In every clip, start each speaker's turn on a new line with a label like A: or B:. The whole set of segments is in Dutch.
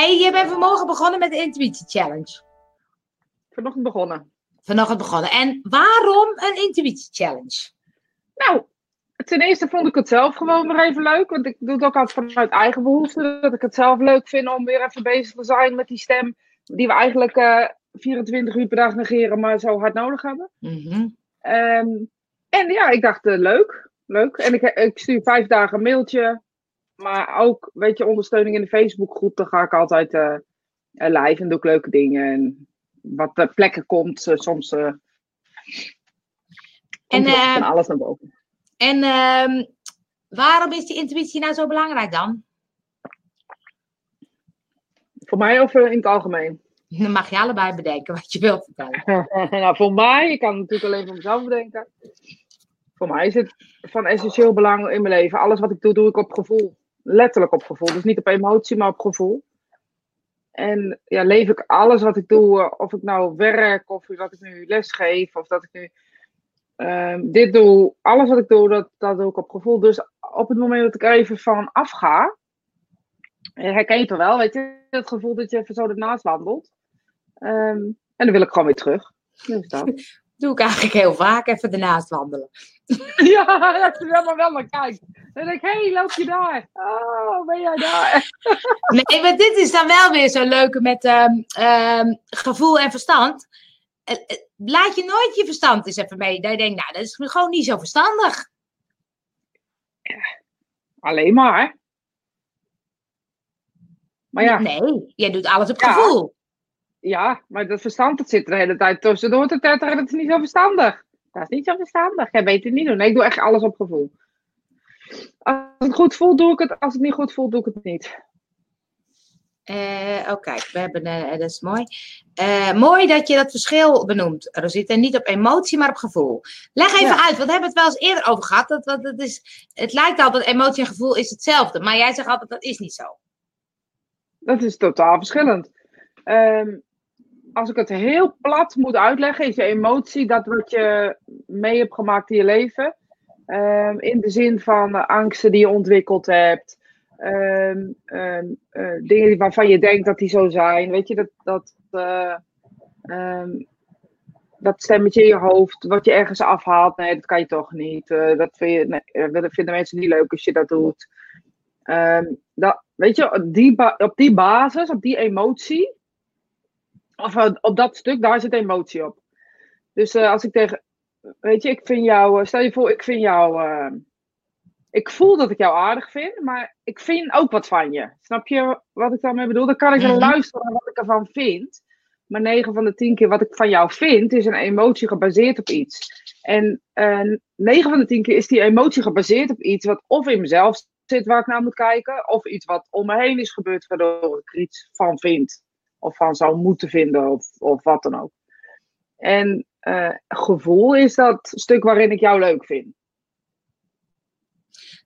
A: Nee, je bent vanmorgen begonnen met de Intuïtie Challenge.
B: Vanochtend begonnen.
A: Vanochtend begonnen. En waarom een Intuïtie Challenge?
B: Nou, ten eerste vond ik het zelf gewoon weer even leuk. Want ik doe het ook altijd vanuit eigen behoefte. Dat ik het zelf leuk vind om weer even bezig te zijn met die stem. Die we eigenlijk eh 24 uur per dag negeren, maar zo hard nodig hebben.
A: Mhm.
B: Ehm, en ja, ik dacht, eh, leuk. Leuk. En ik, ik stuur vijf dagen een mailtje. Maar ook, weet je, ondersteuning in de Facebookgroep. Dan ga ik altijd eh eh, live en doe ik leuke dingen. En wat ter plekke komt, soms
A: En,
B: van alles naar boven.
A: En ehm, waarom is die intuïtie nou zo belangrijk dan?
B: Voor mij of in het algemeen?
A: Dan mag je allebei bedenken wat je wilt vertellen.
B: nou, voor mij, ik kan het natuurlijk alleen voor mezelf bedenken. Voor mij is het van essentieel belang in mijn leven. Alles wat ik doe, doe ik op gevoel. Letterlijk op gevoel. Dus niet op emotie, maar op gevoel. En ja, leef ik alles wat ik doe, eh, of ik nou werk, of dat ik nu les geef, of dat ik nu ehm, dit doe. Alles wat ik doe, dat, dat doe ik op gevoel. Dus op het moment dat ik even van afga, eh, herken je het wel, weet je, het gevoel dat je even zo ernaast wandelt. Ehm, en dan wil ik gewoon weer terug. Dus dat.
A: Doe ik eigenlijk heel vaak even ernaast wandelen.
B: Ja, dat is helemaal wel naar kijkt. Dan denk ik, hé, hey, loop je daar? Oh, ben jij daar?
A: Nee, maar dit is dan wel weer zo leuke met ehm, ehm, gevoel en verstand. Eh, eh, Laat je nooit je verstand eens even mee. Dat je denkt, nou, dat is gewoon niet zo verstandig.
B: Alleen maar. Maar ja,
A: Nee, jij doet alles op
B: Ja.
A: gevoel.
B: Ja, maar dat verstand dat zit er de hele tijd tussendoor te tetteren. Dat is niet zo verstandig. Dat is niet zo verstandig. Jij weet het niet doen. Nee, ik doe echt alles op gevoel. Als ik het goed voel, doe ik het. Als ik het niet goed voel, doe ik het niet.
A: Eh, oh, kijk, we hebben, eh, dat is mooi. Eh, mooi dat je dat verschil benoemt, Rosita. Niet op emotie, maar op gevoel. Leg even
B: Ja.
A: uit, want we hebben het wel eens eerder over gehad. Dat, dat, dat is, het lijkt altijd, emotie en gevoel is hetzelfde. Maar jij zegt altijd, dat is niet zo.
B: Dat is totaal verschillend. Ehm, als ik het heel plat moet uitleggen, is je emotie dat wat je mee hebt gemaakt in je leven. Ehm, in de zin van angsten die je ontwikkeld hebt. Ehm, ehm, eh, dingen waarvan je denkt dat die zo zijn. Weet je, dat, dat, eh, dat stemmetje in je hoofd, wat je ergens afhaalt. Nee, dat kan je toch niet. Eh, dat, vind je, nee, vinden mensen niet leuk als je dat doet. Dat, weet je, op die basis, op die emotie, of eh, op dat stuk, daar zit emotie op. Dus eh, als ik tegen, weet je, ik vind jou, eh, stel je voor, ik vind jou, ik voel dat ik jou aardig vind, maar ik vind ook wat van je. Snap je wat ik daarmee bedoel? Dan kan ik dan
A: Mhm.
B: luisteren naar wat ik ervan vind. Maar 9 van de 10 keer wat ik van jou vind, is een emotie gebaseerd op iets. En eh 9 van de 10 keer is die emotie gebaseerd op iets wat of in mezelf zit waar ik naar moet kijken, of iets wat om me heen is gebeurd waardoor ik er iets van vind. Of van zou moeten vinden, of, of wat dan ook. En eh, gevoel is dat stuk waarin ik jou leuk vind.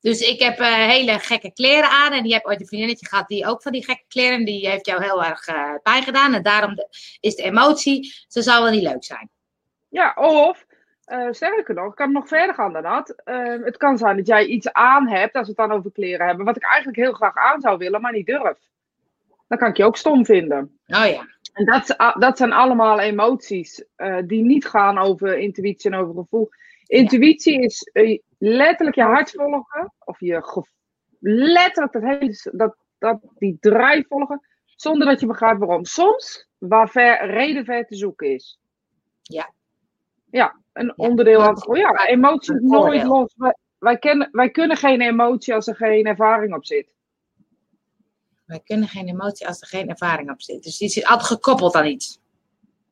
A: Dus ik heb eh, hele gekke kleren aan. En die heb ooit een vriendinnetje gehad die ook van die gekke kleren. En die heeft jou heel erg eh pijn gedaan. En daarom de- is de emotie, ze zou wel niet leuk zijn.
B: Ja, of sterker nog, ik kan nog verder gaan dan dat. Eh, het kan zijn dat jij iets aan hebt, als we het dan over kleren hebben, wat ik eigenlijk heel graag aan zou willen, maar niet durf. Dan kan ik je ook stom vinden.
A: Oh ja.
B: En dat, is a- dat zijn allemaal emoties eh, die niet gaan over intuïtie en over gevoel. Intuïtie is eh, letterlijk je hart volgen, of je gev- letterlijk dat hele, dat, dat, die draai volgen, zonder dat je begrijpt waarom. Soms waar ver, reden ver te zoeken is.
A: Ja.
B: Ja, een onderdeel van. Oh ja, emotie nooit los. Wij, wij, kennen, wij kunnen geen emotie als er geen ervaring op zit.
A: Wij kunnen geen emotie als er geen ervaring op zit. Dus die zit altijd gekoppeld aan iets.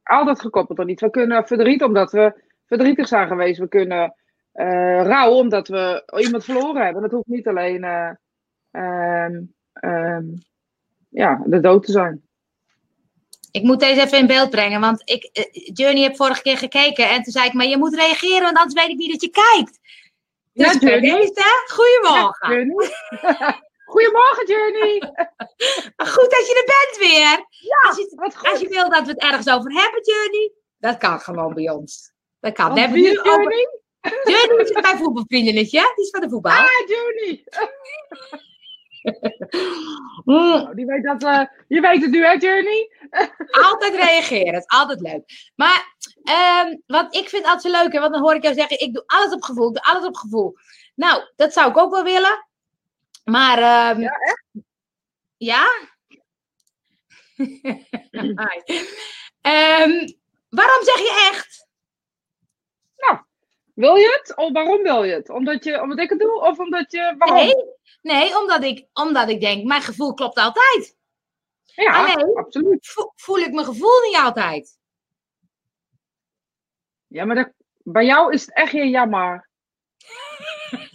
B: altijd gekoppeld aan iets. We kunnen verdriet omdat we verdrietig zijn geweest. We kunnen eh rouw omdat we iemand verloren hebben. Dat hoeft niet alleen eh, ehm, ehm, ja, de dood te zijn.
A: Ik moet deze even in beeld brengen, want ik, eh, Journey heb vorige keer gekeken en toen zei ik, maar je moet reageren, want anders weet ik niet dat je kijkt. Dus
B: Ja, Journey.
A: deze, goedemorgen.
B: Ja, Journey. Goedemorgen, Journey.
A: Maar goed dat je er bent weer. als, je,
B: Wat
A: als je wil dat we het ergens over hebben, Journey, dat kan gewoon bij ons. Dat kan.
B: Want
A: We hebben nu
B: is
A: over...
B: Journey?
A: Journey is mijn voetbalvriendinnetje, die is van de voetbal.
B: Ah, Journey.
A: Hm,
B: Nou, die weet dat, eh, je weet het nu, hè, Journey?
A: altijd reageren, is altijd leuk. Maar ehm, wat ik vind altijd zo leuk, hè, want dan hoor ik jou zeggen, ik doe alles op gevoel, ik doe alles op gevoel. Nou, dat zou ik ook wel willen. Maar,
B: Ja,
A: ja? Ehm, waarom zeg je echt?
B: Wil je het? Of waarom wil je het? Omdat, je, omdat ik het doe? Of omdat je... Waarom?
A: Nee, nee omdat, ik, omdat ik denk, mijn gevoel klopt altijd.
B: Ja,
A: Alleen-
B: absoluut.
A: Vo- voel ik mijn gevoel niet altijd.
B: Ja, maar dat, bij jou is het echt je jammer.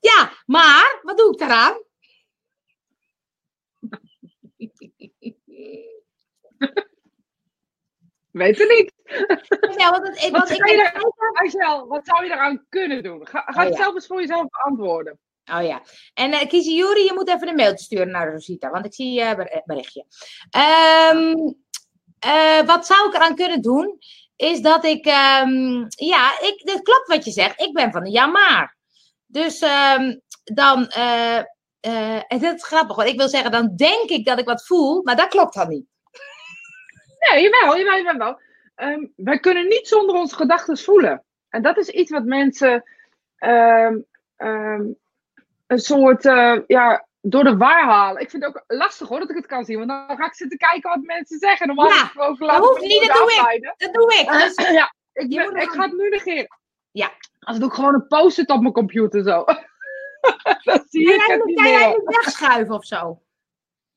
A: Ja, maar wat doe ik daaraan?
B: Weet het niet.
A: Ja, want het,
B: Wat zou je Marcel, wat zou je eraan kunnen doen? Ga, ga
A: Oh,
B: het
A: ja.
B: zelf eens voor jezelf beantwoorden.
A: Oh ja. En uh, Kiezie Jury, je moet even een mailtje sturen naar Rosita, want ik zie je ber- berichtje. Ehm, eh, wat zou ik eraan kunnen doen? Is dat ik, ehm, ja, ik, dat klopt wat je zegt. Ik ben van de ja maar. Dus ehm, dan, eh, eh, en dat is grappig, want ik wil zeggen, dan denk ik dat ik wat voel, maar dat klopt dan niet.
B: Nee, jawel, jawel, jawel. Ehm, wij kunnen niet zonder onze gedachten voelen. En dat is iets wat mensen ehm, ehm, een soort, eh, ja, door de war halen. Ik vind het ook lastig hoor, dat ik het kan zien. Want dan ga ik zitten kijken wat mensen zeggen. Normaal
A: Ja,
B: gesproken laat ik
A: niet, dat doe ik. Dat doe ik. Dus,
B: ja, ik, ben- ik ga het nu negeren.
A: Ja.
B: Als doe ik gewoon een post-it op mijn computer zo. dan zie
A: kan
B: ik
A: jij,
B: het niet
A: kan jij
B: meer.
A: niet wegschuiven of zo?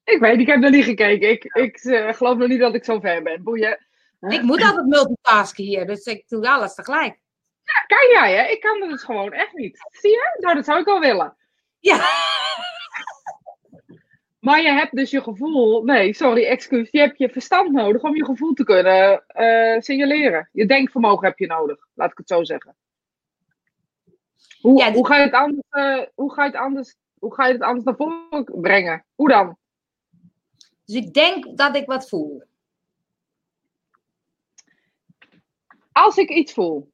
B: Ik weet, ik heb nog niet gekeken. Ik, ik eh, geloof nog niet dat ik zo ver ben. Boeien.
A: Ik moet altijd multitasken hier, dus ik doe alles tegelijk.
B: Kan jij, hè? Ik kan dat dus gewoon echt niet. Zie je? Nou, dat zou ik wel willen.
A: Ja.
B: Maar je hebt dus je gevoel. Nee, sorry, excuus. Je hebt je verstand nodig om je gevoel te kunnen eh, signaleren. Je denkvermogen heb je nodig, laat ik het zo zeggen. Hoe,
A: Ja,
B: hoe, ga, je het anders, eh, hoe, ga je het anders, hoe ga je het anders naar voren brengen? Hoe dan?
A: Dus ik denk dat ik wat voel.
B: Als ik iets voel,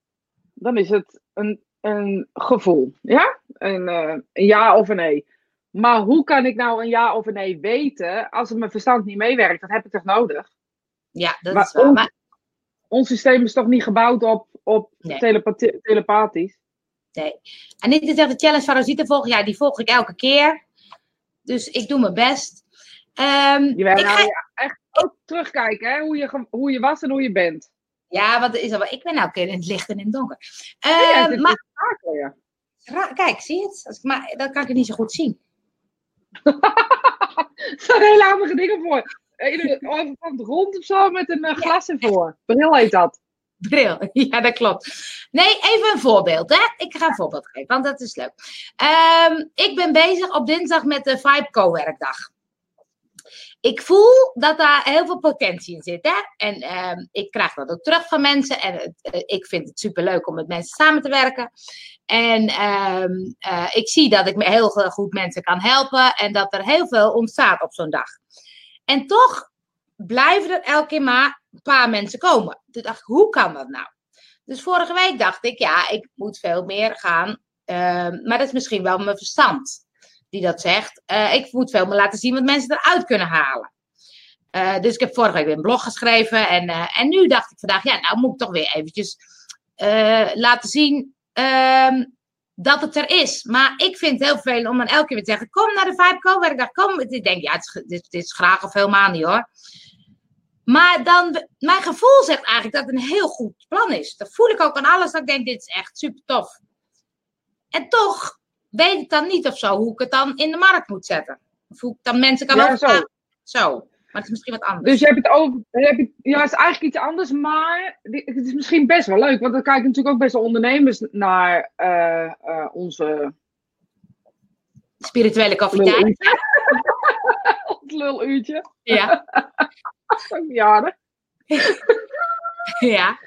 B: dan is het een, een gevoel. Ja? Een, eh, een ja of een nee. Maar hoe kan ik nou een ja of een nee weten als het mijn verstand niet meewerkt? Dat heb ik toch nodig?
A: Ja, dat
B: Maar
A: is waar. Maar,
B: Ons systeem is toch niet gebouwd op, op
A: Nee.
B: telepathie- telepathisch?
A: en dit is echt de challenge van Rosita volgen. Ja, die volg ik elke keer. Dus ik doe mijn best. Ehm,
B: Je wil
A: ik
B: nou ja, echt ook terugkijken, hè? Hoe, je, hoe je was en hoe je bent.
A: ja, want er is wel, ik ben keer in het licht en in het donker.
B: Ja,
A: Ehm,
B: het is
A: maar
B: schakelen, ja.
A: ra- kijk, zie je het? Als ik, maar dat kan ik niet zo goed zien.
B: Er staan hele handige dingen voor. De grond of zo met een eh, glas ervoor. Bril heet dat.
A: Bril, ja, dat klopt. Nee, even een voorbeeld, hè? Ik ga een voorbeeld geven, want dat is leuk. Ehm, ik ben bezig op dinsdag met de Vibe Co-werkdag. Ik voel dat daar heel veel potentie in zit, hè? En ehm, ik krijg dat ook terug van mensen. En eh, ik vind het superleuk om met mensen samen te werken. En ehm, eh, ik zie dat ik heel goed mensen kan helpen. En dat er heel veel ontstaat op zo'n dag. En toch blijven er elke keer maar een paar mensen komen. Toen dacht ik, hoe kan dat nou? Dus vorige week dacht ik, ja, ik moet veel meer gaan. ehm, maar dat is misschien wel mijn verstand die dat zegt. Eh, ik moet veel meer laten zien wat mensen eruit kunnen halen. Eh, dus ik heb vorige week weer een blog geschreven. En, eh, en nu dacht ik vandaag, ja, nou moet ik toch weer eventjes laten zien ehm, dat het er is. Maar ik vind het heel vervelend om dan elke keer weer te zeggen, kom naar de Vibe Co-werkdag, kom. Ik denk, ja, het is, dit is graag of helemaal niet hoor. Maar dan, mijn gevoel zegt eigenlijk dat het een heel goed plan is. Dat voel ik ook aan alles. Dat ik denk, dit is echt super tof. En toch weet ik dan niet of zo hoe ik het dan in de markt moet zetten. Of hoe ik dan mensen kan
B: Ja, zo.
A: Zo. Maar het is misschien wat anders.
B: Dus je hebt het over. je het- ja, het is eigenlijk iets anders, maar het is misschien best wel leuk. Want dan kijken natuurlijk ook best wel ondernemers naar eh, eh, onze
A: Spirituele koffietijd.
B: luluurtje. Ons luluurtje.
A: Ja.
B: Ja,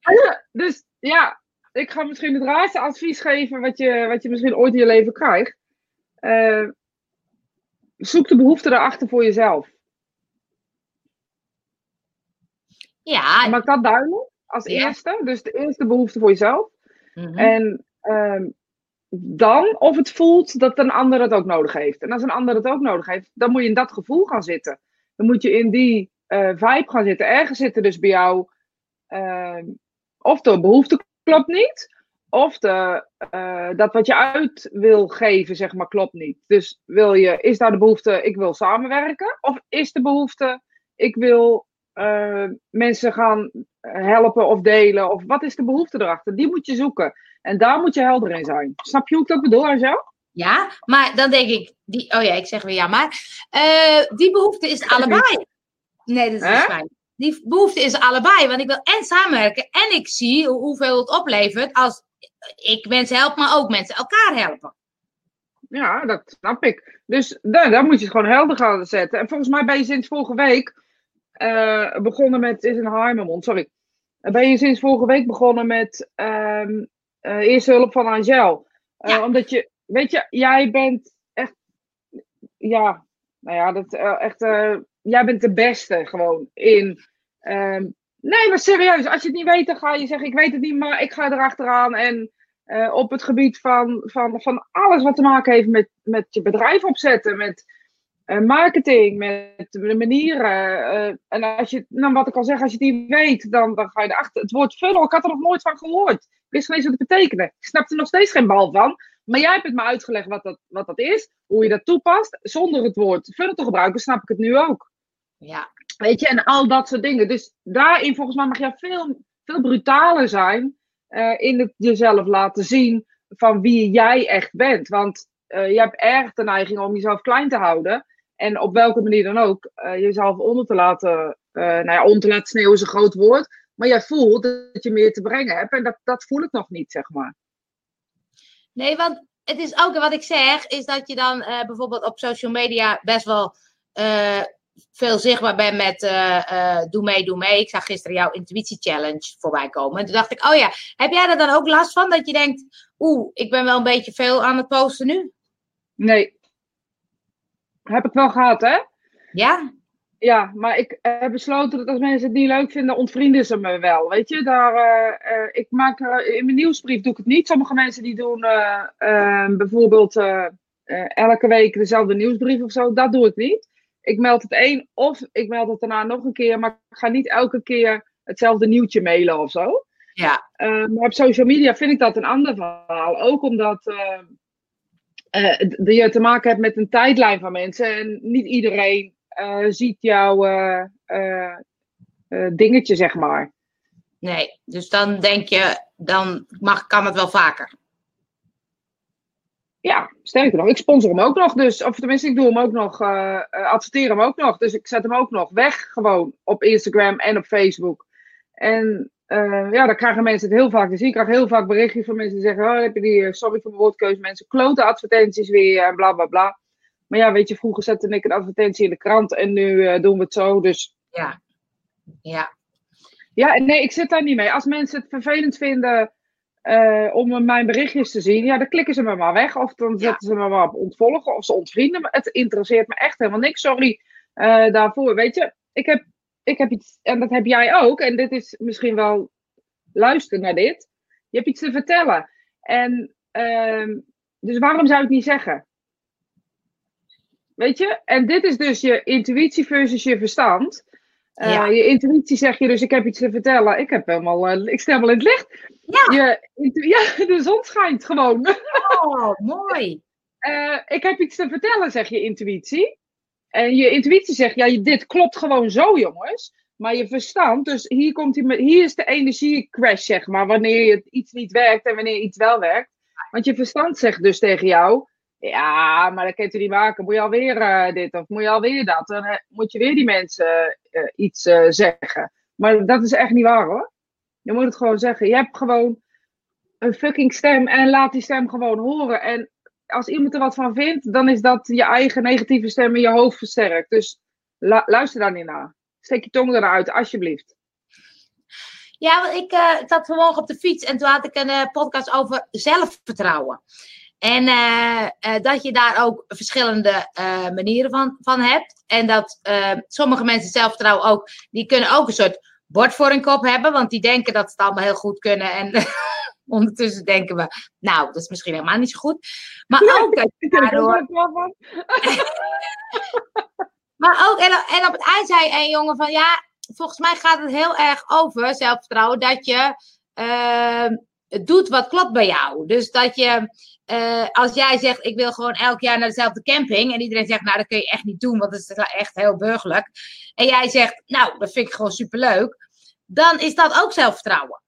A: ja.
B: dus ja, ik ga misschien het raarste advies geven wat je, wat je misschien ooit in je leven krijgt. Eh, zoek de behoefte daarachter voor jezelf.
A: Ja.
B: Maak dat duidelijk als
A: Ja.
B: eerste. Dus de eerste behoefte voor jezelf.
A: Mhm.
B: En ehm, dan of het voelt dat een ander het ook nodig heeft. En als een ander het ook nodig heeft, dan moet je in dat gevoel gaan zitten. Dan moet je in die uh, vibe gaan zitten. Ergens zitten dus bij jou, uh, of de behoefte klopt niet, of de, uh, dat wat je uit wil geven, zeg maar, klopt niet. Dus wil je, is daar de behoefte, ik wil samenwerken? Of is de behoefte, ik wil mensen gaan helpen of delen? Of wat is de behoefte erachter? Die moet je zoeken. En daar moet je helder in zijn. Snap je hoe ik dat bedoel, Angel?
A: Ja, maar dan denk ik, die, oh ja, ik zeg weer ja, maar uh, die behoefte is allebei. Nee, dat is He? fijn. Die behoefte is allebei, want ik wil en samenwerken en ik zie hoeveel het oplevert als ik mensen help, maar ook mensen elkaar helpen.
B: Ja, dat snap ik. Dus daar, daar moet je het gewoon helder gaan zetten. En volgens mij ben je sinds vorige week uh, begonnen met, is een haar in mijn mond, sorry. Ben je sinds vorige week begonnen met um, uh, eerste hulp van Angel. Ja. Omdat je, weet je, jij bent echt, ja, nou ja, dat, echt, jij bent de beste gewoon in. Um, nee, maar serieus, als je het niet weet, dan ga je zeggen: Ik weet het niet, maar ik ga erachteraan. En op het gebied van, van, van alles wat te maken heeft met, met je bedrijf opzetten, met marketing, met de manieren. en als je, nou, wat ik al zeg, als je het niet weet, dan, dan ga je erachter. Het woord funnel, ik had er nog nooit van gehoord wist geen eens wat het betekende. Ik snap er nog steeds geen bal van. Maar jij hebt het me uitgelegd wat dat, wat dat is, hoe je dat toepast. Zonder het woord funnel te gebruiken, snap ik het nu ook.
A: Ja.
B: Weet je, en al dat soort dingen. Dus daarin, volgens mij, mag je veel, veel brutaler zijn uh, in jezelf laten zien van wie jij echt bent. Want uh, je hebt erg de neiging om jezelf klein te houden. En op welke manier dan ook, uh, jezelf onder te laten, nou ja, onder te laten sneeuwen is een groot woord. Maar jij voelt dat je meer te brengen hebt. En dat, dat voel ik nog niet, zeg maar.
A: Nee, want het is ook wat ik zeg, is dat je dan bijvoorbeeld op social media best wel veel zichtbaar bent met uh, doe mee, doe mee. Ik zag gisteren jouw intuïtie challenge voorbij komen. En toen dacht ik, oh ja, heb jij er dan ook last van? Dat je denkt, oeh, ik ben wel een beetje veel aan het posten nu?
B: Nee. Heb ik wel gehad, hè?
A: Ja?
B: Ja, maar ik heb besloten dat als mensen het niet leuk vinden, ontvrienden ze me wel. Weet je, daar, uh, ik maak, in mijn nieuwsbrief doe ik het niet. Sommige mensen die doen bijvoorbeeld elke week dezelfde nieuwsbrief of zo. Dat doe ik niet. Ik meld het één of ik meld het daarna nog een keer, maar ik ga niet elke keer hetzelfde nieuwtje mailen of zo.
A: Ja.
B: maar op social media vind ik dat een ander verhaal. Ook omdat je te maken hebt met een tijdlijn van mensen en niet iedereen ziet jouw dingetje, zeg maar.
A: Nee, dus dan denk je, dan mag, kan het wel vaker.
B: Ja, sterker nog, ik sponsor hem ook nog. Dus, of tenminste, ik doe hem ook nog, adverteer hem ook nog. Dus ik zet hem ook nog weg, gewoon op Instagram en op Facebook. En ja, dan krijgen mensen het heel vaak te zien. Ik krijg heel vaak berichtjes van mensen die zeggen: Oh, heb je die, sorry voor mijn woordkeuze, mensen, klote advertenties weer en bla bla bla. Maar ja, weet je, vroeger zette ik een advertentie in de krant en nu uh, doen we het zo. Dus.
A: Ja. Ja.
B: Ja, nee, ik zit daar niet mee. Als mensen het vervelend vinden uh, om mijn berichtjes te zien, ja, dan klikken ze me maar weg. Of dan zetten ze me maar op ontvolgen of ze ontvrienden me. Het interesseert me echt helemaal niks. Sorry uh, daarvoor. Weet je, ik heb, ik heb iets, en dat heb jij ook. En dit is misschien wel, luister naar dit. Je hebt iets te vertellen. En, uh, dus waarom zou ik het niet zeggen? Weet je? En dit is dus je intuïtie versus je verstand. Uh, ja. Je intuïtie zeg je dus, ik heb iets te vertellen. Ik heb helemaal, uh, ik stel wel in het licht.
A: Ja.
B: Je, ja, de zon schijnt gewoon.
A: Oh, mooi.
B: Uh, ik heb iets te vertellen, zeg je intuïtie. En je intuïtie zegt, ja, dit klopt gewoon zo, jongens. Maar je verstand, dus hier, komt die, hier is de energiecrash, zeg maar. Wanneer iets niet werkt en wanneer iets wel werkt. Want je verstand zegt dus tegen jou, ja, maar dat kunt u niet maken. Moet je alweer uh, dit of moet je alweer dat? Dan uh, moet je weer die mensen uh, iets zeggen. Maar dat is echt niet waar hoor. Je moet het gewoon zeggen. Je hebt gewoon een fucking stem en laat die stem gewoon horen. En als iemand er wat van vindt, dan is dat je eigen negatieve stem in je hoofd versterkt. Dus luister daar niet naar. Steek je tong eruit, alsjeblieft.
A: Ja, ik, ik zat vanmorgen op de fiets en toen had ik een podcast over zelfvertrouwen. En uh, uh, dat je daar ook verschillende uh, manieren van, van hebt. En dat sommige mensen zelfvertrouwen ook, die kunnen ook een soort bord voor hun kop hebben. Want die denken dat ze het allemaal heel goed kunnen. En Ondertussen denken we, nou, dat is misschien helemaal niet zo goed. Maar ook dat je daardoor... maar ook, en, en op het eind zei een jongen van, ja, volgens mij gaat het heel erg over zelfvertrouwen, dat je uh, doet wat klopt bij jou. Dus dat je, uh, als jij zegt, ik wil gewoon elk jaar naar dezelfde camping, en iedereen zegt, nou, dat kun je echt niet doen, want dat is echt heel burgerlijk. En jij zegt, nou, dat vind ik gewoon superleuk, dan is dat ook zelfvertrouwen.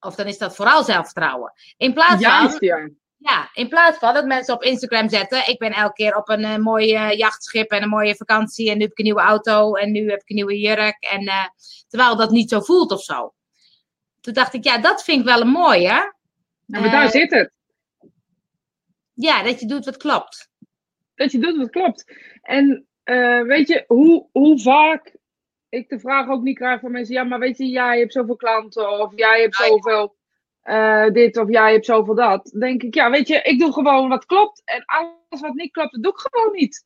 A: Of dan is dat vooral zelfvertrouwen. In plaats van. Ja. ja. in plaats van dat mensen op Instagram zetten. Ik ben elke keer op een uh, mooi uh, jachtschip en een mooie vakantie. En nu heb ik een nieuwe auto. En nu heb ik een nieuwe jurk. En, uh, terwijl dat niet zo voelt of zo. Toen dacht ik, ja, dat vind ik wel een mooie. Ja,
B: maar daar zit het.
A: Ja, dat je doet wat klopt.
B: Dat je doet wat klopt. En weet je, hoe, hoe vaak ik de vraag ook niet krijg van mensen, ja, maar weet je, jij hebt zoveel klanten of jij hebt zoveel uh, dit of jij hebt zoveel dat. Dan denk ik, ja, weet je, ik doe gewoon wat klopt en alles wat niet klopt, dat doe ik gewoon niet.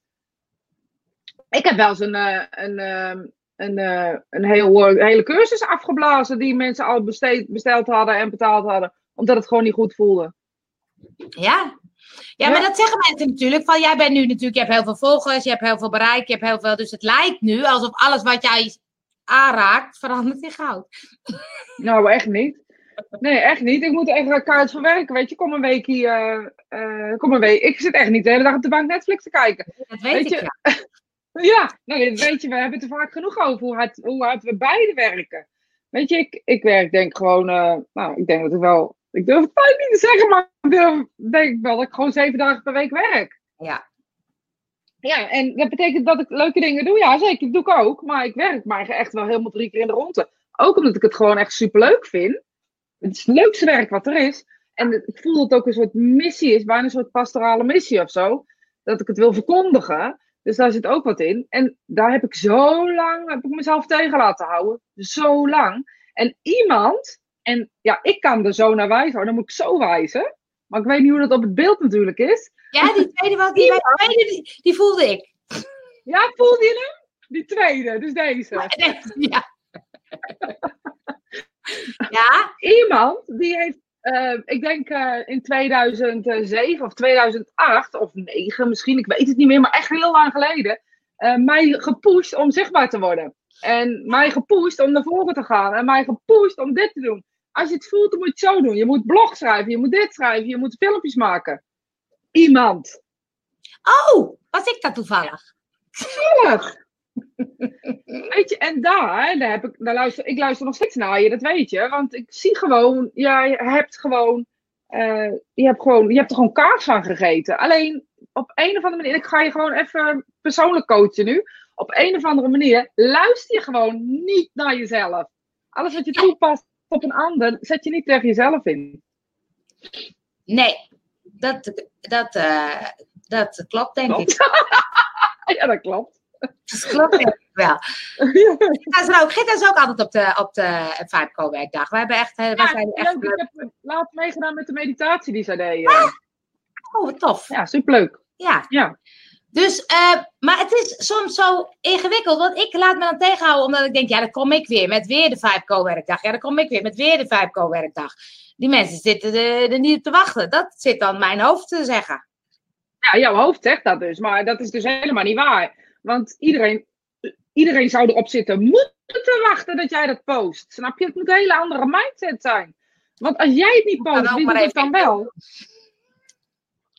B: Ik heb wel eens een, uh, een, uh, een, een heel, hele cursus afgeblazen die mensen al besteed, besteld hadden en betaald hadden, omdat het gewoon niet goed voelde.
A: Ja, ja, maar dat zeggen mensen natuurlijk. Van jij bent nu natuurlijk, je hebt heel veel volgers, je hebt heel veel bereik, je hebt heel veel. Dus het lijkt nu alsof alles wat jij aanraakt verandert in goud.
B: Nou, echt niet. Nee, echt niet. Ik moet echt kaart verwerken. Weet je, kom een week hier. Uh, kom een week. Ik zit echt niet de hele dag op de bank Netflix te kijken.
A: Dat weet, weet
B: ik,
A: ja.
B: ja, nou, weet je, we hebben het er vaak genoeg over hoe hard, hoe hard we beide werken. Weet je, ik, ik werk denk gewoon, uh, nou, ik denk dat ik wel ik durf het bijna niet te zeggen, maar ik durf, denk wel dat ik gewoon zeven dagen per week werk.
A: Ja.
B: Ja, en dat betekent dat ik leuke dingen doe. Ja, zeker, dat doe ik ook. Maar ik werk maar echt wel helemaal drie keer in de ronde. Ook omdat ik het gewoon echt superleuk vind. Het is het leukste werk wat er is. En ik voel dat het ook een soort missie is, bijna een soort pastorale missie of zo. Dat ik het wil verkondigen. Dus daar zit ook wat in. En daar heb ik zo lang, heb ik mezelf tegen laten houden. Zo lang. En iemand en ja, ik kan er zo naar wijzen, dan moet ik zo wijzen. Maar ik weet niet hoe dat op het beeld natuurlijk is.
A: Ja, die tweede, wel, die, tweede die, die, voelde ik.
B: Ja, voelde je hem? Die tweede, dus deze.
A: Ja. ja.
B: Iemand die heeft, uh, ik denk uh, in 2007 of 2008 of 9 misschien, ik weet het niet meer, maar echt heel lang geleden, uh, mij gepusht om zichtbaar te worden. En mij gepusht om naar voren te gaan. En mij gepusht om dit te doen. Als je het voelt, dan moet je het zo doen. Je moet blog schrijven, je moet dit schrijven, je moet filmpjes maken. Iemand.
A: Oh, was ik dat toevallig?
B: Toevallig. weet je, en daar, daar heb ik, daar luister, ik luister nog steeds naar je, dat weet je. Want ik zie gewoon, jij hebt gewoon, uh, je, hebt gewoon je hebt er gewoon kaars van gegeten. Alleen op een of andere manier, ik ga je gewoon even persoonlijk coachen nu. Op een of andere manier luister je gewoon niet naar jezelf. Alles wat je toepast op een ander, zet je niet tegen jezelf in.
A: Nee, dat, dat, uh, dat klopt denk ik.
B: ja, dat klopt.
A: Dat klopt denk ik wel. Gitta is ook altijd op de, op de Vibe werkdag. We hebben echt... Eh, ja, zijn echt
B: leuk. Ik heb laatst meegedaan met de meditatie die zij deed.
A: Ah, oh, wat tof.
B: Ja, superleuk.
A: Ja.
B: ja.
A: Dus, uh, maar het is soms zo ingewikkeld, want ik laat me dan tegenhouden omdat ik denk, ja, dan kom ik weer met weer de 5-co-werkdag. Ja, dan kom ik weer met weer de 5-co-werkdag. Die mensen zitten er, niet op te wachten. Dat zit dan mijn hoofd te zeggen.
B: Ja, jouw hoofd zegt dat dus, maar dat is dus helemaal niet waar. Want iedereen, iedereen zou erop zitten moeten te wachten dat jij dat post. Snap je? Het moet een hele andere mindset zijn. Want als jij het niet post, wie doet het dan wel?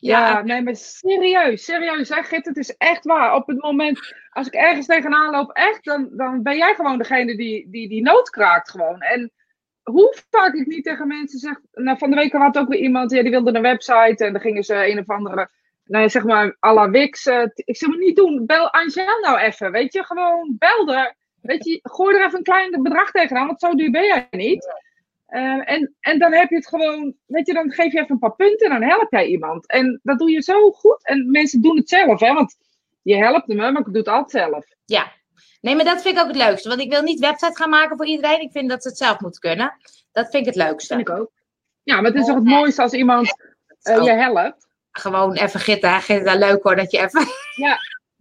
B: Ja, nee, maar serieus, serieus zeg het is echt waar. Op het moment, als ik ergens tegenaan loop, echt, dan, dan ben jij gewoon degene die, die die nood kraakt gewoon. En hoe vaak ik niet tegen mensen zeg, nou van de week had ook weer iemand, ja, die wilde een website en dan gingen ze een of andere, nou zeg maar, à la Wix. Uh, ik zeg maar niet doen, bel Angel nou even, weet je, gewoon bel er. Weet je, gooi er even een klein bedrag tegenaan, want zo duur ben jij niet. Uh, en, en dan heb je het gewoon, weet je, dan geef je even een paar punten en dan help jij iemand. En dat doe je zo goed. En mensen doen het zelf, hè, want je helpt hem, maar ik doe het altijd zelf.
A: Ja, nee, maar dat vind ik ook het leukste. Want ik wil niet websites gaan maken voor iedereen. Ik vind dat ze het zelf moeten kunnen. Dat vind ik het leukste.
B: Vind ik ook. Ja, maar het is toch het mooiste als iemand uh, je helpt.
A: Gewoon even Gitta. Gitta, leuk hoor dat je even...
B: Ja,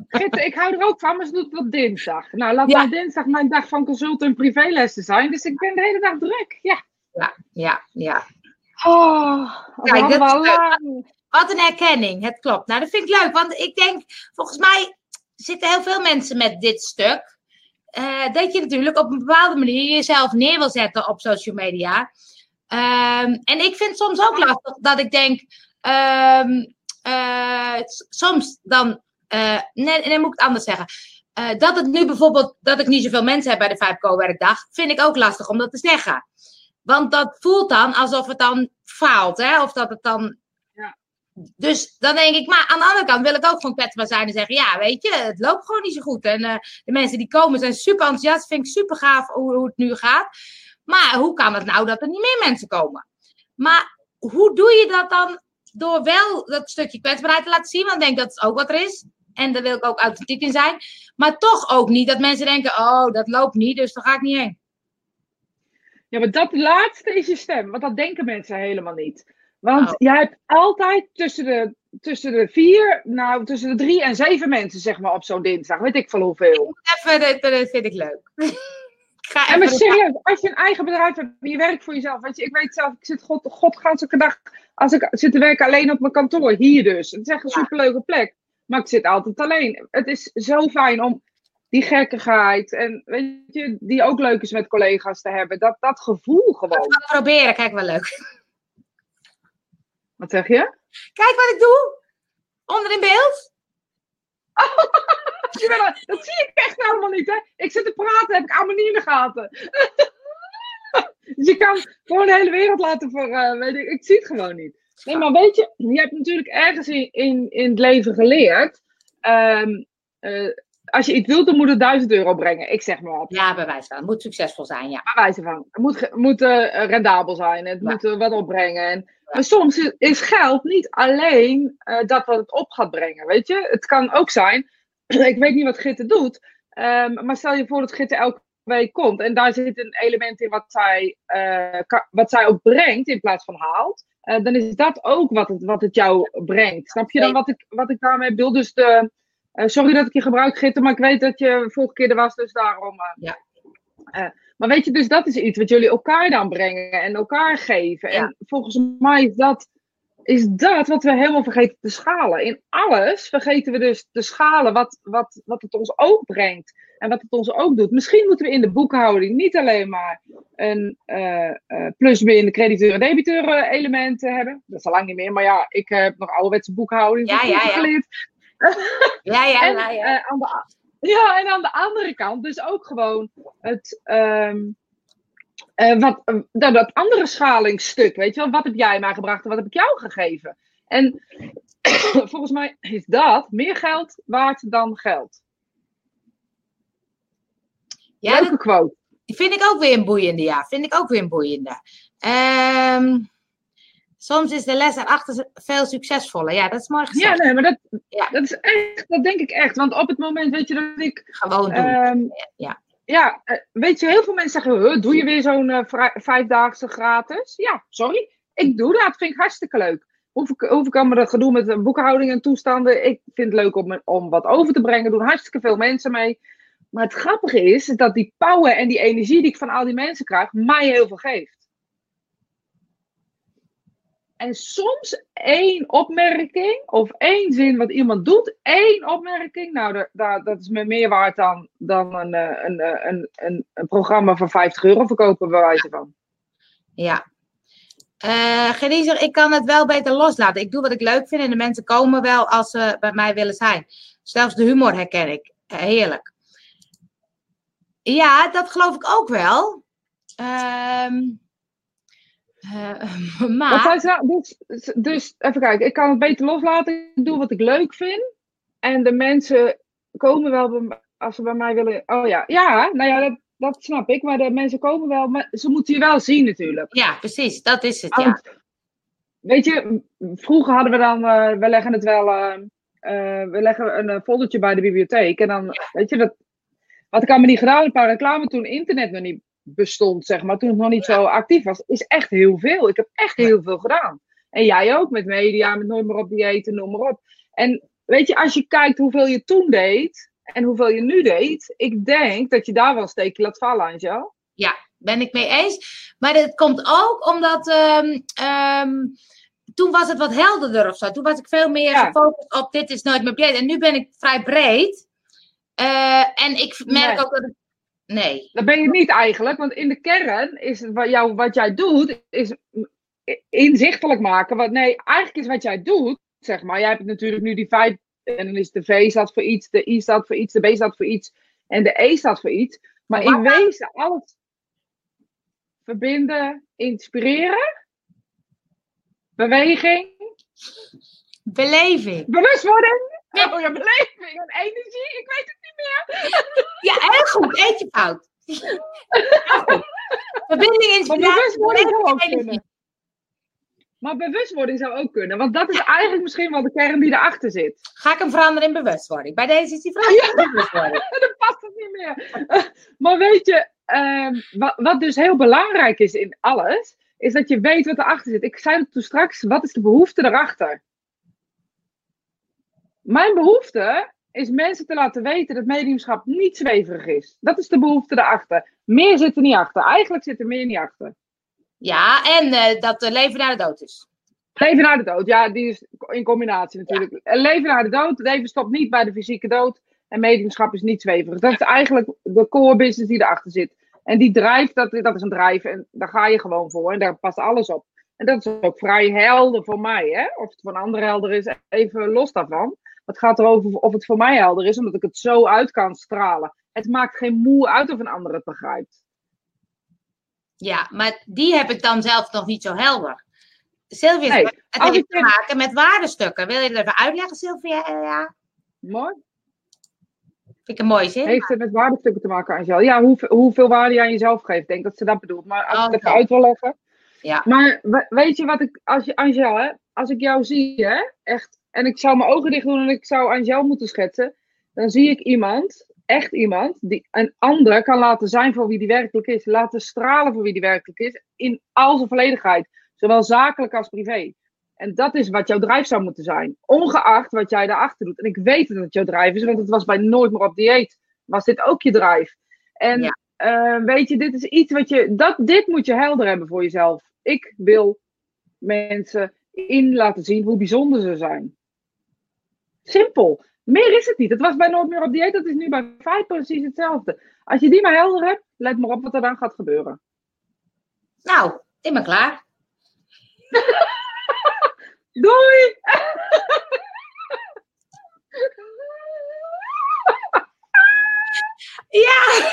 B: Gitte, ik hou er ook van, maar ze doet het op dinsdag. Nou, laat ja. dinsdag mijn dag van consult en privélessen zijn. Dus ik ben de hele dag druk, ja
A: ja, ja, ja.
B: Oh,
A: Kijk,
B: dat lang.
A: Wat een herkenning, het klopt. Nou, dat vind ik leuk, want ik denk, volgens mij zitten heel veel mensen met dit stuk. eh, dat je natuurlijk op een bepaalde manier jezelf neer wil zetten op social media. Ehm, en ik vind het soms ook lastig dat ik denk, ehm, eh, soms dan, eh, nee, nee, moet ik het anders zeggen. Eh, dat het nu bijvoorbeeld, dat ik niet zoveel mensen heb bij de 5 werkdag, vind ik ook lastig om dat te zeggen. Want dat voelt dan alsof het dan faalt, hè? Of dat het dan dus dan denk ik, maar aan de andere kant wil ik ook gewoon kwetsbaar zijn en zeggen: Ja, weet je, het loopt gewoon niet zo goed. En eh, de mensen die komen zijn super enthousiast. Vind ik super gaaf hoe, hoe het nu gaat. Maar hoe kan het nou dat er niet meer mensen komen? Maar hoe doe je dat dan door wel dat stukje kwetsbaarheid te laten zien? Want ik denk dat is ook wat er is. En daar wil ik ook authentiek in zijn. Maar toch ook niet dat mensen denken: Oh, dat loopt niet, dus daar ga ik niet heen.
B: Ja, maar dat laatste is je stem. Want dat denken mensen helemaal niet. Want
A: Oh.
B: jij hebt altijd tussen de, tussen de vier, nou tussen de drie en zeven mensen, zeg maar, op zo'n dinsdag. Weet ik van hoeveel.
A: Even, dat, vind ik leuk. ga
B: En maar serieus, als je een eigen bedrijf hebt, je werkt voor jezelf. Weet je, ik weet zelf, ik zit god, godganse dag, als ik zit te werken alleen op mijn kantoor, hier dus. Het is echt een superleuke plek. Maar ik zit altijd alleen. Het is zo fijn om die gekkigheid en weet je, die ook leuk is met collega's te hebben. Dat, dat gevoel gewoon.
A: Ik ga proberen, kijk wel leuk.
B: Wat zeg je?
A: Kijk wat ik doe. Onder in beeld.
B: Dat zie ik echt helemaal niet, hè? Ik zit te praten, heb ik allemaal niet in de gaten. dus je kan gewoon de hele wereld laten voor, eh, weet ik, ik zie het gewoon niet. Nee, maar weet je, je hebt natuurlijk ergens in, in, in het leven geleerd. ehm, eh, als je iets wilt, dan moet het 1000 euro brengen. Ik zeg maar wat.
A: Ja, bij wijze van. Het moet succesvol zijn, ja.
B: Bij wijze van. Het moet, moet eh, rendabel zijn. Het
A: Ja.
B: moet eh, wat opbrengen. En, Maar soms is- geld niet alleen eh, dat wat het op gaat brengen. Weet je? Het kan ook zijn. ik weet niet wat Gitte doet. ehm, maar stel je voor dat Gitte elke week komt. En daar zit een element in wat zij, wat zij ook brengt in plaats van haalt. dan is dat ook wat het, wat het jou brengt. Snap je dan wat ik, wat ik daarmee bedoel? Dus de, sorry dat ik je gebruik, Gitte, maar ik weet dat je vorige keer er was, dus daarom. eh.
A: Ja.
B: Eh, maar weet je, dus dat is iets wat jullie elkaar dan brengen en elkaar geven.
A: Ja.
B: En volgens mij is dat, is dat wat we helemaal vergeten te schalen. In alles vergeten we dus te schalen wat, wat, wat het ons ook brengt. En wat het ons ook doet. Misschien moeten we in de boekhouding niet alleen maar een uh, uh, plus-min crediteur en debiteur eh, elementen hebben. Dat is al lang niet meer, maar ja, ik heb nog ouderwetse boekhouding
A: Ja, ja, ja.
B: geleerd.
A: Ja, ja,
B: En,
A: ja. ja.
B: eh, aan de, ja, en aan de andere kant dus ook gewoon het, eh, wat, eh, dat, dat andere schalingsstuk, weet je wel. Wat heb jij mij gebracht en wat heb ik jou gegeven? En volgens mij is dat meer geld waard dan geld.
A: ja
B: Leuke
A: dat
B: quote.
A: vind ik ook weer een boeiende, ja. Vind ik ook weer een boeiende. Ehm, soms is de les daarachter veel succesvoller. Ja, dat is mooi
B: Ja,
A: gezegd.
B: nee, maar dat,
A: Ja.
B: dat is echt, dat denk ik echt. Want op het moment, weet je, dat ik
A: Gewoon doen.
B: Ehm,
A: Ja.
B: Ja, eh, weet je, heel veel mensen zeggen, "Huh, doe je weer zo'n eh, vijfdaagse gratis? Ja, sorry. Ik doe dat, vind ik hartstikke leuk. Hoef ik, hoef ik allemaal dat gedoe met eh, boekhouding en toestanden. Ik vind het leuk om, om wat over te brengen. Doen hartstikke veel mensen mee. Maar het grappige is dat die power en die energie die ik van al die mensen krijg, mij heel veel geeft. En soms één opmerking of één zin wat iemand doet, één opmerking, nou, dat, dat, is me meer waard dan, dan een, eh, een, eh, een, een, een programma van 50 euro verkopen, bij wijze van.
A: Ja. Geniezer, ik kan het wel beter loslaten. Ik doe wat ik leuk vind en de mensen komen wel als ze bij mij willen zijn. Zelfs de humor herken ik. Heerlijk. Ja, dat geloof ik ook wel. Ehm, eh,
B: Want
A: maar,
B: dus, dus even kijken, ik kan het beter loslaten. Ik doe wat ik leuk vind. En de mensen komen wel bij me- als ze bij mij willen. Oh ja, ja, nou ja, dat, dat snap ik. Maar de mensen komen wel, maar ze moeten je wel zien natuurlijk.
A: ja, precies, dat is het, ja.
B: Weet je, vroeger hadden we dan, eh, we leggen het wel, eh, eh, we leggen een eh, foldertje bij de bibliotheek. En dan, weet je, dat had ik allemaal niet gedaan. Een paar reclame toen internet nog niet bestond, zeg maar. Toen het nog niet zo actief was. Is echt heel veel. Ik heb echt heel veel gedaan. En jij ook, met media, met nooit meer op dieet en noem maar op. En weet je, als je kijkt hoeveel je toen deed en hoeveel je nu deed. Ik denk dat je daar wel een steekje laat vallen, Angel.
A: Ben ik mee eens. Maar het komt ook omdat. ehm, ehm, toen was het wat helderder of zo. Toen was ik veel meer
B: Ja.
A: gefocust op dit is nooit meer breed. En nu ben ik vrij breed. Eh, en ik merk
B: Nee.
A: ook dat het. Nee.
B: Dat ben je niet eigenlijk, want in de kern is wat, jou, wat jij doet, is inzichtelijk maken. Wat, nee, eigenlijk is wat jij doet, zeg maar. Jij hebt natuurlijk nu die vijf, en dan is de V staat voor iets, de I staat voor iets, de B staat voor iets en de E staat voor iets. Maar in wezen alles verbinden, inspireren, beweging,
A: Beleving.
B: bewustwording. Oh ja, beleving en energie, ik weet het niet meer.
A: Ja, heel goed. Eentje fout. Verbinding, inspiratie,
B: kunnen. Maar bewustwording zou ook kunnen, want dat is eigenlijk misschien wel de kern die erachter zit.
A: Ga ik hem veranderen in bewustwording? Bij deze is die veranderd in bewustwording.
B: Dan past het niet meer. Maar weet je, ehm, wat, wat dus heel belangrijk is in alles, is dat je weet wat erachter zit. Ik zei het toen straks, wat is de behoefte erachter? Mijn behoefte is mensen te laten weten dat mediumschap niet zweverig is. Dat is de behoefte erachter. Meer zit er niet achter. Eigenlijk zit er meer niet achter.
A: Ja, en eh, dat de leven naar de dood is.
B: Leven na de dood, ja, die is in combinatie natuurlijk. Leven na de dood, leven stopt niet bij de fysieke dood. En mediumschap is niet zweverig. Dat is eigenlijk de core business die erachter zit. En die drijft, dat, dat is een drijf. En daar ga je gewoon voor. En daar past alles op. En dat is ook vrij helder voor mij. Hè? Of het voor een ander helder is, even los daarvan. Het gaat erover of het voor mij helder is, omdat ik het zo uit kan stralen. Het maakt geen moe uit of een ander het begrijpt.
A: Ja, maar die heb ik dan zelf nog niet zo helder. Sylvia,
B: Nee,
A: het
B: als
A: heeft
B: ik
A: te maken met waardestukken. Wil je dat even uitleggen, Sylvia? Ja,
B: Mooi.
A: vind ik een mooie zin.
B: Heeft het met waardestukken te maken, Angel? Ja, hoeveel, hoeveel waarde je aan jezelf geeft. Ik denk dat ze dat bedoelt. Maar als ik het
A: Oké.
B: even uit wil leggen.
A: Ja.
B: Maar we- weet je wat ik, als je, Angel, hè, als ik jou zie, hè, echt, en ik zou mijn ogen dicht doen en ik zou Angel moeten schetsen, dan zie ik iemand, echt iemand, die een ander kan laten zijn voor wie die werkelijk is. Laten stralen voor wie die werkelijk is, in al zijn volledigheid. Zowel zakelijk als privé. En dat is wat jouw drijf zou moeten zijn. Ongeacht wat jij daarachter doet. En ik weet dat het jouw drijf is, want het was bij Nooit meer op dieet. Was dit ook je drijf? En
A: Ja.
B: eh, weet je, dit is iets wat je. Dat, dit moet je helder hebben voor jezelf. Ik wil mensen in laten zien hoe bijzonder ze zijn. Simpel. Meer is het niet. Het was bij Nooit meer op dieet. Dat is nu bij Fight precies hetzelfde. Als je die maar helder hebt, let maar op wat er dan gaat gebeuren.
A: Nou, ik ben klaar.
B: Doei!
A: Ja!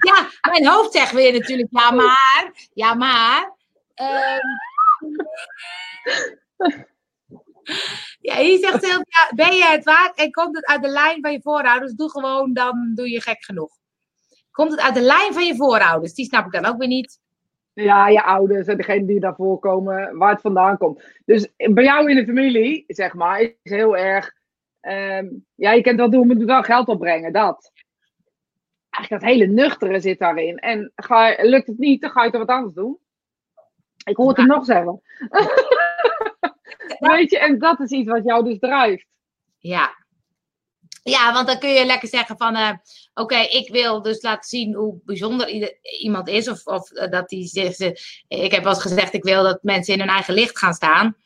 A: Ja, mijn hoofd zegt weer natuurlijk ja maar. Ja maar. Ehm. Ja, hier zegt Sylvia, ben je het waard en komt het uit de lijn van je voorouders? Doe gewoon, dan doe je gek genoeg. Komt het uit de lijn van je voorouders? Die snap ik dan ook weer niet.
B: Ja, je ouders en degene die daarvoor komen, waar het vandaan komt. Dus bij jou in de familie, zeg maar, is heel erg. ehm, ja, je kent wel doen, moet wel geld opbrengen, dat. Eigenlijk dat hele nuchtere zit daarin. En ga, je- lukt het niet, dan ga je toch wat anders doen. Ik hoor het hem nog zeggen. Weet je, en dat is iets wat jou dus drijft.
A: Ja. Ja, want dan kun je lekker zeggen van, eh, oké, ik wil dus laten zien hoe bijzonder iemand is. Of, of eh, dat die zich, ze- ik heb wel gezegd, ik wil dat mensen in hun eigen licht gaan staan.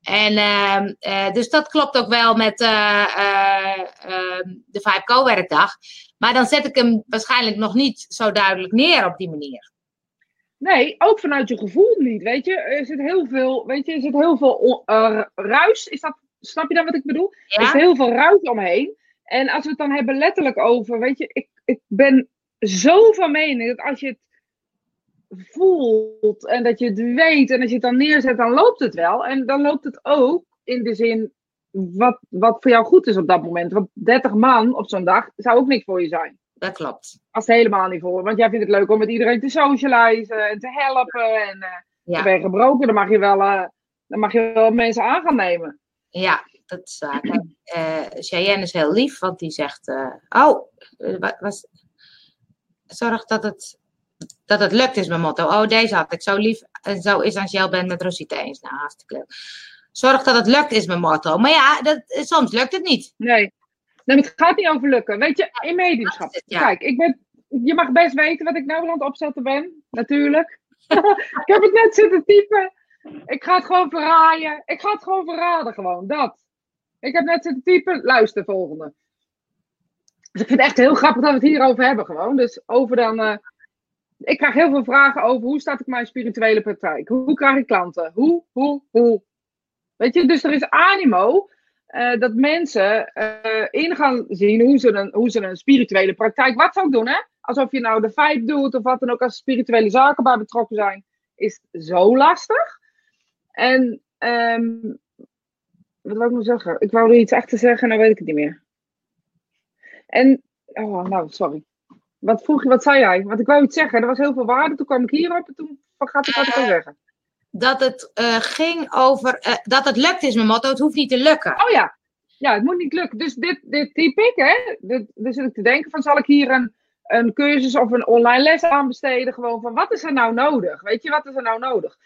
A: En ehm, eh, dus dat klopt ook wel met eh, eh, ehm, de 5Co-werkdag. Maar dan zet ik hem waarschijnlijk nog niet zo duidelijk neer op die manier.
B: Nee, ook vanuit je gevoel niet, weet je. Er zit heel veel, weet je, er zit heel veel eh, ruis. Is dat, snap je dan wat ik bedoel? Er is
A: Ja?
B: heel veel ruis omheen. En als we het dan hebben letterlijk over, weet je, ik, ik ben zo van mening dat als je het voelt en dat je het weet en als je het dan neerzet, dan loopt het wel. En dan loopt het ook in de zin wat, wat voor jou goed is op dat moment. Want 30 man op zo'n dag zou ook niks voor je zijn.
A: Dat klopt.
B: Als het helemaal niet voor. Want jij vindt het leuk om met iedereen te socializen en te helpen. En
A: Ja.
B: dan ben je gebroken, dan mag je wel, eh, dan mag je wel mensen aan gaan nemen.
A: Ja, dat is waar. Eh, Cheyenne is heel lief, want die zegt... oh, wa- was, zorg dat het, dat het lukt is mijn motto. Oh, deze had ik zo lief. En zo is Angel ben met Rosita eens. Nou, hartstikke leuk. Zorg dat het lukt is mijn motto. Maar ja, dat, soms lukt het niet.
B: Nee. Nee, maar het gaat niet over lukken. Weet je, in mediumschap.
A: Het, ja.
B: Kijk, ik ben, je mag best weten wat ik nou aan het opzetten ben. Natuurlijk. ik heb het net zitten typen. Ik ga het gewoon verraaien. Ik ga het gewoon verraden, gewoon. Dat. Ik heb net zitten typen. Luister, volgende. Dus ik vind het echt heel grappig dat we het hierover hebben, gewoon. Dus over dan. eh, ik krijg heel veel vragen over hoe start ik mijn spirituele praktijk? Hoe krijg ik klanten? Hoe, hoe, hoe? Weet je, dus er is animo eh, dat mensen eh, in gaan zien hoe ze, een, hoe ze een spirituele praktijk, wat ze ook doen, hè? Alsof je nou de vibe doet of wat dan ook, als spirituele zaken bij betrokken zijn, is zo lastig. En, ehm, wat wil ik nou zeggen? Ik wou er iets echt te zeggen, nou weet ik het niet meer. En, oh, nou, sorry. Wat vroeg je, wat zei jij? Want ik wou iets zeggen, er was heel veel waarde, toen kwam ik hierop en toen vergat ik wat ik wil zeggen.
A: Dat het eh, ging over, eh, dat het lukt is mijn motto, het hoeft niet te lukken.
B: Oh ja, ja, het moet niet lukken. Dus dit, dit typ ik, hè. Dit, dus ik te denken van, zal ik hier een, een cursus of een online les aan besteden? Gewoon van, wat is er nou nodig? Weet je, wat is er nou nodig?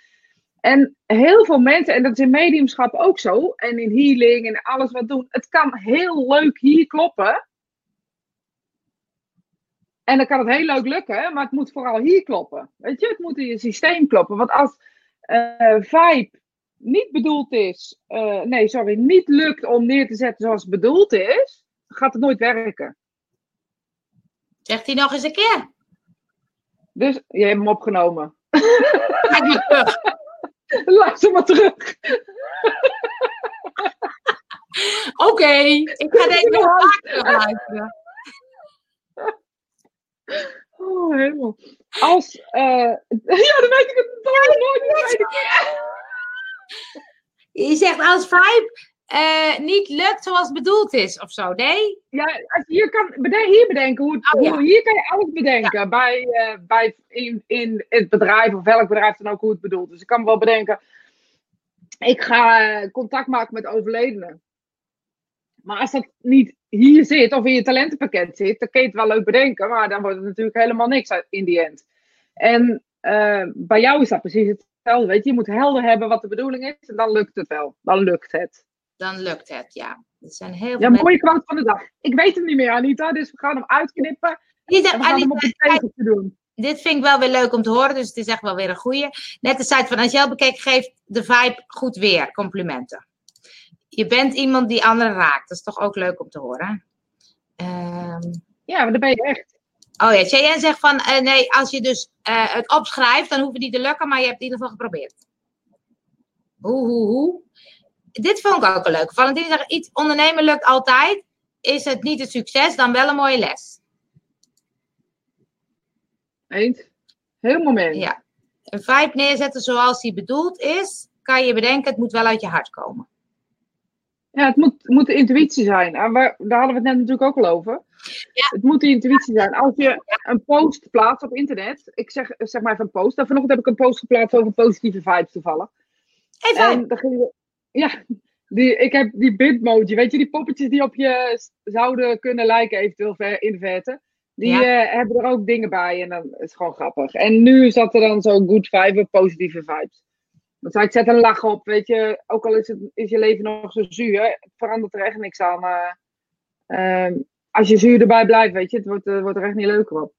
B: En heel veel mensen, en dat is in mediumschap ook zo, en in healing en alles wat doen, het kan heel leuk hier kloppen. En dan kan het heel leuk lukken, maar het moet vooral hier kloppen. Weet je, het moet in je systeem kloppen. Want als eh, vibe niet bedoeld is, eh, nee, sorry, niet lukt om neer te zetten zoals het bedoeld is, gaat het nooit werken.
A: Zegt hij nog eens een keer.
B: Dus je hebt hem opgenomen.
A: Maar terug.
B: Luister maar terug.
A: Oké, ik ga deze nog vaak terugluisteren.
B: Oh, helemaal. Als, eh, ja, dan weet ik het nooit.
A: Je zegt als vibe eh, niet lukt zoals bedoeld is of zo, nee?
B: Ja, als je hier kan beden- hier bedenken, hoe, het-
A: Oh, ja.
B: hoe- hier kan je alles bedenken. Bij, eh, bij in, in het bedrijf of welk bedrijf dan ook hoe het bedoelt. Dus ik kan wel bedenken, ik ga contact maken met overledenen. Maar als dat niet hier zit of in je talentenpakket zit, dan kun je het wel leuk bedenken, maar dan wordt het natuurlijk helemaal niks in die end. En eh, bij jou is dat precies hetzelfde. Weet je, je moet helder hebben wat de bedoeling is en dan lukt het wel. Dan lukt het.
A: Dan lukt het, ja. Er zijn heel
B: Ja, mooie quote van de dag. Ik weet hem niet meer, Anita, dus we gaan hem uitknippen. En
A: zegt,
B: we gaan hem
A: Anita,
B: op tegeltje doen.
A: dit vind ik wel weer leuk om te horen, dus het is echt wel weer een goeie. Net de site van Angel bekeken geeft de vibe goed weer. Complimenten. Je bent iemand die anderen raakt. Dat is toch ook leuk om te horen. Ehm,
B: Ja, maar dan ben je echt.
A: oh ja, Cheyenne zegt van eh, nee, als je dus eh, het opschrijft, dan hoeft het niet te lukken, maar je hebt het in ieder geval geprobeerd. Hoe, hoe, hoe. Dit vond ik ook een leuk. Valentine zegt, iets ondernemen lukt altijd. Is het niet een succes, dan wel een mooie les.
B: Eens. Heel moment.
A: Ja. Een vibe neerzetten zoals die bedoeld is, kan je bedenken, het moet wel uit je hart komen.
B: Ja, het moet, moet de intuïtie zijn. En daar hadden we het net natuurlijk ook al over. Het moet de intuïtie zijn. Als je een post plaatst op internet, ik zeg, zeg maar even een post. En vanochtend heb ik een post geplaatst over positieve vibes toevallig.
A: Hey, vibe.
B: En dan ging je, ja, die, ik heb die bitmoji, weet je, die poppetjes die op je zouden kunnen lijken, eventueel ver, in verte. Die
A: Ja.
B: eh, hebben er ook dingen bij en dan is het gewoon grappig. En nu zat er dan zo good vibe, positieve vibes. Ik, zet een lach op, weet je, ook al is, het, is je leven nog zo zuur, het verandert er echt niks aan. Maar ehm, als je zuur erbij blijft, weet je, het wordt, eh, wordt er echt niet leuker op.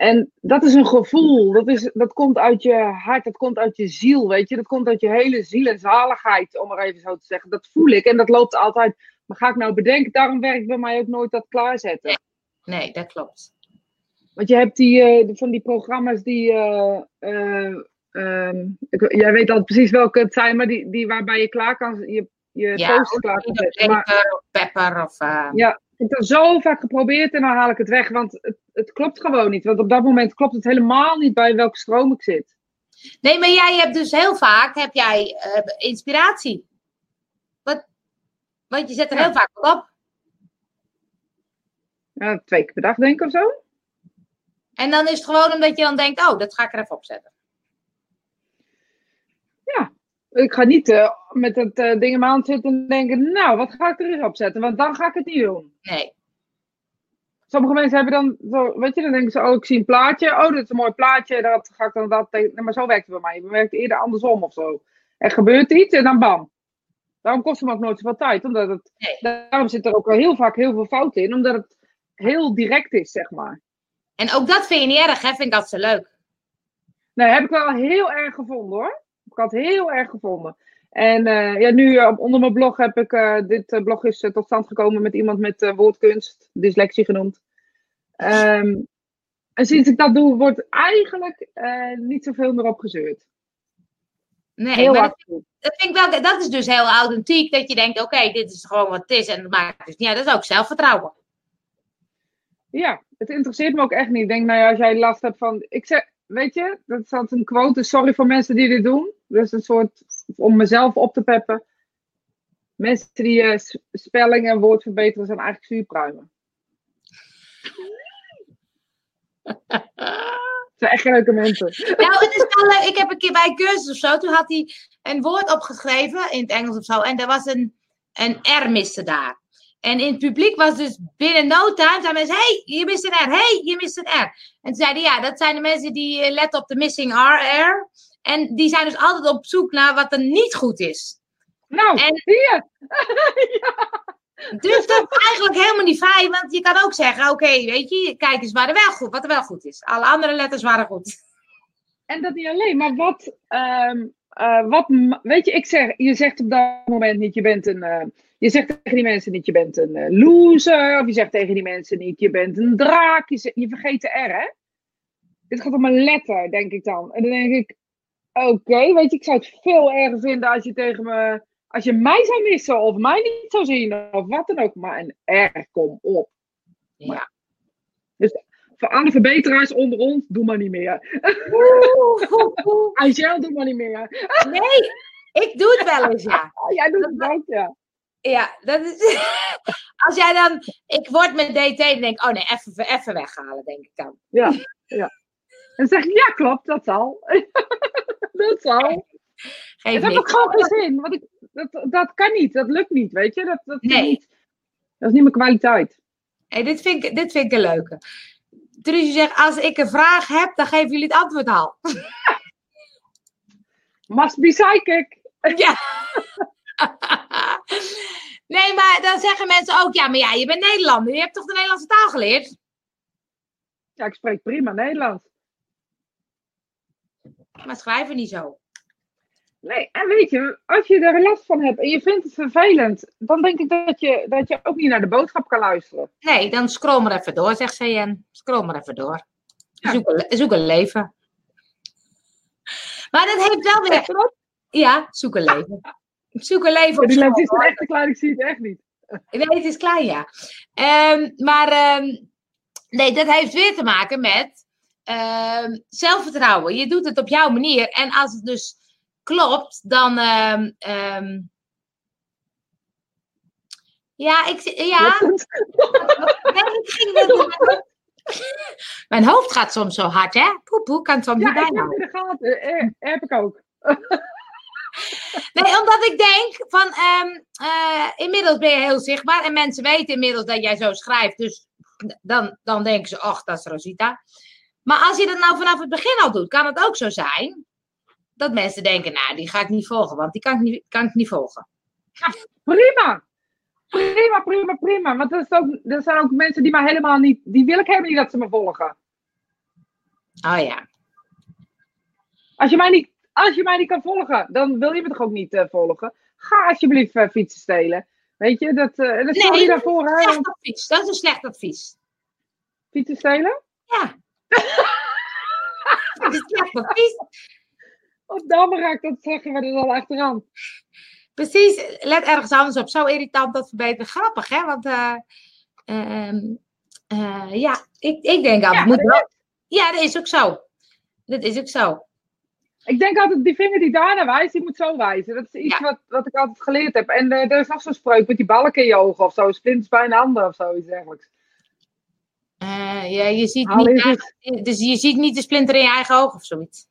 B: En dat is een gevoel, dat, is, dat komt uit je hart, dat komt uit je ziel, weet je. Dat komt uit je hele ziel en zaligheid, om maar even zo te zeggen. Dat voel ik en dat loopt altijd. Maar ga ik nou bedenken, daarom werkt bij mij ook nooit dat klaarzetten.
A: Nee, dat klopt.
B: Want je hebt die, eh, van die programma's die, eh, eh, ehm, ik, jij weet al precies welke het zijn, maar die, die waarbij je klaar kan, je, je
A: Ja,
B: post klaar kan zetten. Maar
A: of pepper of... eh,
B: ja, ik heb het zo vaak geprobeerd en dan haal ik het weg, want het, het klopt gewoon niet. Want op dat moment klopt het helemaal niet bij welke stroom ik zit.
A: Nee, maar jij hebt dus heel vaak heb jij, eh, inspiratie. Wat, want je zet er
B: Ja.
A: heel vaak op.
B: Ja, twee keer per dag denk ik of zo.
A: En dan is het gewoon omdat je dan denkt, oh, dat ga ik er even opzetten.
B: Ik ga niet eh, met het eh, ding in mijn hand zitten en denken, nou, wat ga ik er eens opzetten? Want dan ga ik het niet doen.
A: Nee.
B: Sommige mensen hebben dan, zo, weet je, dan denken ze, oh, ik zie een plaatje. Oh, dit is een mooi plaatje, dat ga ik dan dat tegen. Nee, maar zo werkt het bij mij. Het werkt eerder andersom of zo. Er gebeurt iets en dan bam. Daarom kost het me ook nooit zoveel tijd. Omdat het,
A: Nee.
B: Daarom zit er ook heel vaak heel veel fout in. Omdat het heel direct is, zeg maar.
A: En ook dat vind je niet erg, hè? Vind ik altijd zo leuk.
B: Nee, heb ik wel heel erg gevonden hoor. Had heel erg gevonden. En uh, ja, nu uh, onder mijn blog heb ik, uh, dit blog is tot stand gekomen met iemand met woordkunst, dyslexie genoemd. Um, en sinds ik dat doe, wordt eigenlijk niet zoveel meer op gezeurd.
A: Nee, heel maar dat, dat, vind ik wel, dat is dus heel authentiek, dat je denkt, oké, dit is gewoon wat het is en dat maakt dus ja, dat is ook zelfvertrouwen.
B: Ja, het interesseert me ook echt niet. Ik denk, nou ja, als jij last hebt van, ik zeg, weet je, dat is altijd een quote, sorry voor mensen die dit doen. Dus een soort, om mezelf op te peppen. Mensen die spelling en woord verbeteren zijn eigenlijk zuurpruimen. Het zijn echt leuke mensen.
A: Nou, het is wel leuk. Ik heb een keer bij een cursus of zo, toen had hij een woord opgeschreven in het Engels of zo. En er was een, een R miste daar. En in het publiek was dus binnen no time, zeiden mensen, hey, je mist een R, hey, je mist een R. En zeiden, ja, dat zijn de mensen die eh, letten op de missing R, En die zijn dus altijd op zoek naar wat er niet goed is.
B: Nou, en, hier.
A: ja. Dus dat is eigenlijk helemaal niet fijn, want je kan ook zeggen, oké, weet je, kijk eens waar er wel goed, wat er wel goed is. Alle andere letters waren goed.
B: En dat niet alleen, maar wat, um, uh, wat weet je, ik zeg, je zegt op dat moment niet, je bent een, uh, je zegt tegen die mensen niet, je bent een uh, loser, of je zegt tegen die mensen niet, je bent een draak, je, je vergeet de R, hè? Dit gaat om een letter, denk ik dan. En dan denk ik, oké, weet je, ik zou het veel erger vinden als je tegen me als je mij zou missen of mij niet zou zien of wat dan ook, maar een R, kom op. Ja. Dus voor alle verbeteraars onder ons, doe maar niet meer. Angel, doe maar niet meer.
A: nee, ik doe het wel eens, ja.
B: jij doet het ook, ja.
A: Ja, dat is. Als jij dan. Ik word met DT en denk, oh nee, even, even weghalen, denk ik dan.
B: Ja, ja. En dan zeg ik, ja, klopt, dat zal. Dat zal. Geef dat heb ik gewoon geen zin. Want ik, dat, dat kan niet, dat lukt niet, weet je. Dat, dat, nee. niet, dat is niet mijn kwaliteit.
A: Hey, dit, vind ik, dit vind ik een leuke. Truusje zegt, als ik een vraag heb, dan geven jullie het antwoord al.
B: Must be psychic.
A: Ja. nee, maar dan zeggen mensen ook, ja, maar ja, je bent Nederlander. Je hebt toch de Nederlandse taal geleerd?
B: Ja, ik spreek prima Nederlands.
A: Maar schrijven niet zo.
B: Nee, en weet je, als je er last van hebt en je vindt het vervelend, dan denk ik dat je, dat je ook niet naar de boodschap kan luisteren.
A: Nee, dan scroll maar even door, zegt CN. Scroll maar even door. Zoek, een, zoek een leven. Maar dat heeft wel weer. Ja, zoek een leven. Zoek een leven.
B: Op die lens is echt te klein, ik zie het echt niet.
A: Nee, het is klein, ja. Um, maar um, nee, dat heeft weer te maken met uh, zelfvertrouwen. Je doet het op jouw manier. En als het dus klopt, dan. Um, um, ja, ik. Ja. Mijn hoofd gaat soms zo hard, hè? Poepoe, kan soms
B: niet
A: bijna.
B: Ja, in de gaten. Eh, heb ik ook.
A: nee, omdat ik denk van, um, uh, inmiddels ben je heel zichtbaar en mensen weten inmiddels dat jij zo schrijft, dus dan, dan denken ze, ach, dat is Rosita. Maar als je dat nou vanaf het begin al doet, kan het ook zo zijn dat mensen denken, nou, die ga ik niet volgen, want die kan ik niet, kan ik niet volgen.
B: Ja, prima. Prima, prima, prima. Want er, ook, er zijn ook mensen die mij helemaal niet, die wil ik helemaal niet dat ze me volgen.
A: Oh ja.
B: Als je mij niet, als je mij niet kan volgen, dan wil je me toch ook niet uh, volgen. Ga alsjeblieft uh, fietsen stelen. Weet je, dat, uh, dat nee, daarvoor.
A: Dat is, slecht advies. dat is een slecht advies.
B: Fietsen stelen?
A: Ja. Dat is advies.
B: Of dan ga ik dat zeggen we er al achteraan.
A: Precies, let ergens anders op. Zo irritant dat verbeteren. Grappig, hè? Want uh, uh, ja, ik, ik denk altijd, ja, moet wel... Ja, dat is ook zo. Dat is ook zo.
B: Ik denk altijd, die vinger die daar naar wijst, die moet zo wijzen. Dat is iets wat, wat ik altijd geleerd heb. En uh, er is nog zo'n spreuk met die balken in je ogen of zo. Splinters bij een ander of zoiets dergelijks.
A: Ja, je ziet, niet, dus je ziet niet de splinter in je eigen oog of zoiets.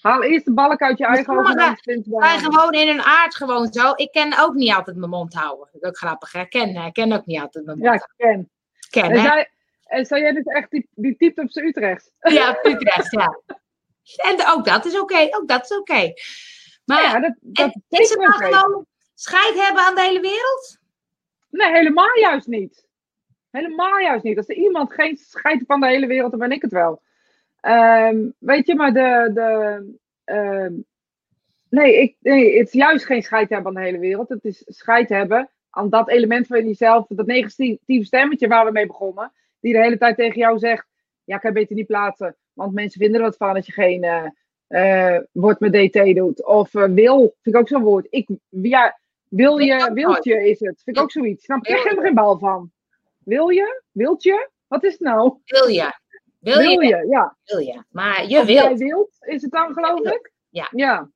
B: Haal eerst de balk uit je eigen ogen.
A: Zijn gewoon in hun aard gewoon zo. Ik ken ook niet altijd mijn mond houden. Dat is ook grappig, hè? Ken, ik ken ook niet altijd mijn mond
B: Ja, ik ken.
A: ken
B: en, zij, en zou jij dus echt die, die typt op zijn Utrecht?
A: Ja, Utrecht, ja. En ook dat is oké. Ook dat is oké. Maar ja, dat, dat is het nou gewoon scheid hebben aan de hele wereld?
B: Nee, helemaal juist niet. Helemaal juist niet. Als er iemand geen scheid van de hele wereld, dan ben ik het wel. Ehm, weet je, maar de. de ehm, nee, ik, nee, het is juist geen scheid hebben aan de hele wereld. Het is scheid hebben aan dat element van jezelf, dat negatieve stemmetje waar we mee begonnen, die de hele tijd tegen jou zegt: Ja, ik kan beter niet plaatsen, want mensen vinden er wat van als je geen uh, uh, woord met DT doet. Of uh, wil, vind ik ook zo'n woord. Ik, ja, wil je, wiltje is het. Vind ik ook zoiets. Snap je? Ik heb er geen bal van. Wil je? Wilt je? Wat is het nou?
A: Wil je?
B: Wil, wil je? Ja.
A: Wil je. Maar je wilt.
B: Jij wilt, is het dan geloof ik?
A: Ja.
B: Ja.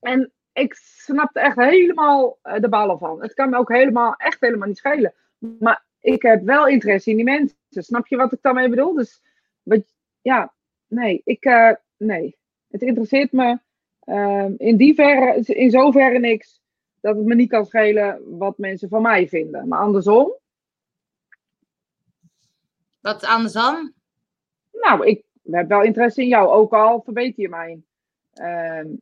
B: En ik snap er echt helemaal eh, de ballen van. Het kan me ook helemaal, echt helemaal niet schelen. Maar ik heb wel interesse in die mensen. Snap je wat ik daarmee bedoel? Dus, wat, ja, nee, ik, uh, nee. Het interesseert me uh, in die verre, in zoverre niks, dat het me niet kan schelen wat mensen van mij vinden. Maar andersom.
A: Wat andersom?
B: Nou, ik heb wel interesse in jou, ook al verbeter je mij. Uh,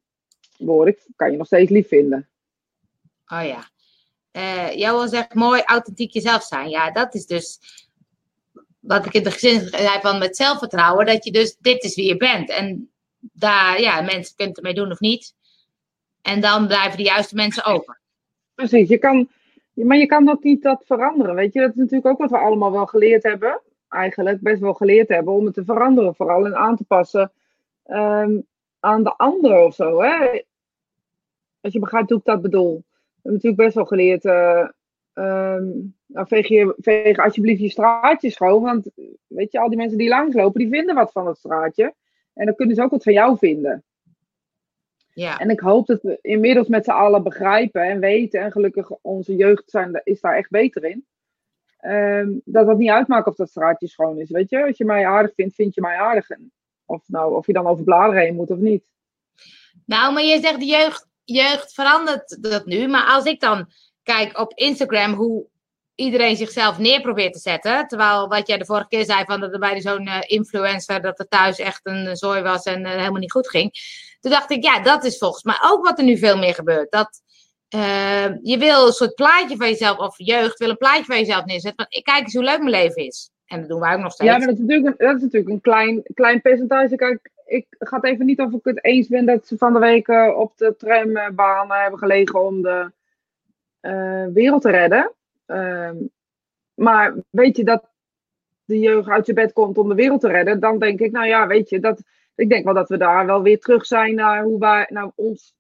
B: woord, ik kan je nog steeds lief vinden.
A: Oh ja. Uh, jou zegt mooi authentiek jezelf zijn. Ja, dat is dus wat ik in het gezin zei van met zelfvertrouwen. Dat je dus, dit is wie je bent. En daar, ja, mensen kunnen ermee doen of niet. En dan blijven de juiste mensen over.
B: Precies, je kan, maar je kan ook niet dat veranderen. Weet je, dat is natuurlijk ook wat we allemaal wel geleerd hebben. Eigenlijk best wel geleerd hebben om het te veranderen. Vooral en aan te passen. Um, aan de ander of zo. Hè? Als je begrijpt hoe ik dat bedoel. We hebben natuurlijk best wel geleerd. Uh, um, nou, veeg, je, veeg alsjeblieft je straatje schoon. Want weet je, al die mensen die langslopen, die vinden wat van het straatje. En dan kunnen ze ook wat van jou vinden.
A: Ja.
B: En ik hoop dat we inmiddels met z'n allen begrijpen en weten. En gelukkig onze jeugd zijn, is daar echt beter in. Um, dat dat niet uitmaakt of dat straatje schoon is. Weet je, als je mij aardig vindt, vind je mij aardig. Of, nou, of je dan over bladeren heen moet of niet.
A: Nou, maar je zegt de jeugd, verandert dat nu. Maar als ik dan kijk op Instagram hoe iedereen zichzelf neer probeert te zetten. Terwijl wat jij de vorige keer zei van dat er bij zo'n uh, influencer dat er thuis echt een zooi was en uh, helemaal niet goed ging. Toen dacht ik, ja, dat is volgens mij ook wat er nu veel meer gebeurt. Dat je wil een soort plaatje van jezelf, of jeugd wil een plaatje van jezelf neerzetten. Want kijk eens hoe leuk mijn leven is. En dat doen wij ook nog steeds.
B: Ja, maar dat is natuurlijk een, dat is natuurlijk een klein, klein percentage. Kijk, ik ga het even niet of ik het eens ben dat ze van de week uh, op de trambaan hebben gelegen om de uh, wereld te redden. Uh, maar weet je dat de jeugd uit zijn bed komt om de wereld te redden, dan denk ik, nou ja, weet je, dat, ik denk wel dat we daar wel weer terug zijn naar hoe wij naar ons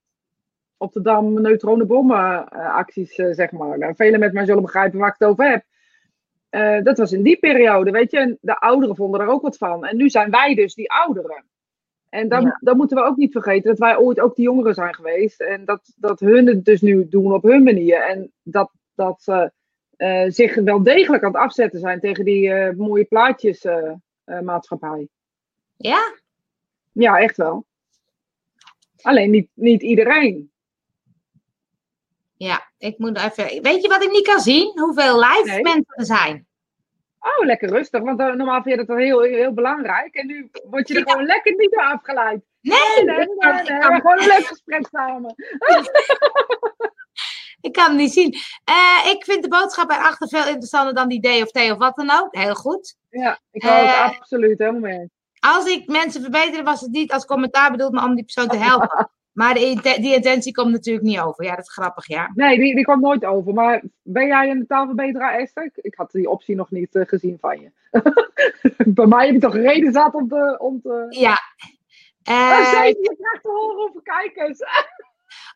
B: op de Dam neutronenbommen acties, zeg maar. Nou, velen met mij zullen begrijpen waar ik het over heb. Uh, dat was in die periode, weet je. En de ouderen vonden er ook wat van. En nu zijn wij dus die ouderen. En dan, ja. dan moeten we ook niet vergeten dat wij ooit ook die jongeren zijn geweest. En dat, dat hun het dus nu doen op hun manier. En dat, dat ze uh, zich wel degelijk aan het afzetten zijn tegen die mooie plaatjes maatschappij.
A: Ja?
B: Ja, echt wel. Alleen niet, niet iedereen.
A: Ja, ik moet even. Weet je wat ik niet kan zien? Hoeveel live nee. mensen er zijn.
B: Oh, lekker rustig. Want uh, normaal vind je dat heel, heel belangrijk. En nu word je er ja. gewoon lekker niet door afgeleid.
A: Nee,
B: nee, nee. nee, nee. Kan... Gewoon een leuk gesprek samen.
A: ik kan het niet zien. Uh, ik vind de boodschap erachter veel interessanter dan die D of T of wat dan ook. Heel goed.
B: Ja, ik hou het uh, absoluut helemaal mee.
A: Als ik mensen verbeterde, was het niet als commentaar bedoeld, maar om die persoon te helpen. Maar de, die intentie komt natuurlijk niet over. Ja, dat is grappig, ja.
B: Nee, die, die komt nooit over. Maar ben jij een taalverbeteraar, Esther? Ik, ik had die optie nog niet uh, gezien van je. Bij mij heb je toch reden zat om te... Om te...
A: Ja.
B: Uh, oh, zei, je krijgt te horen over kijkers.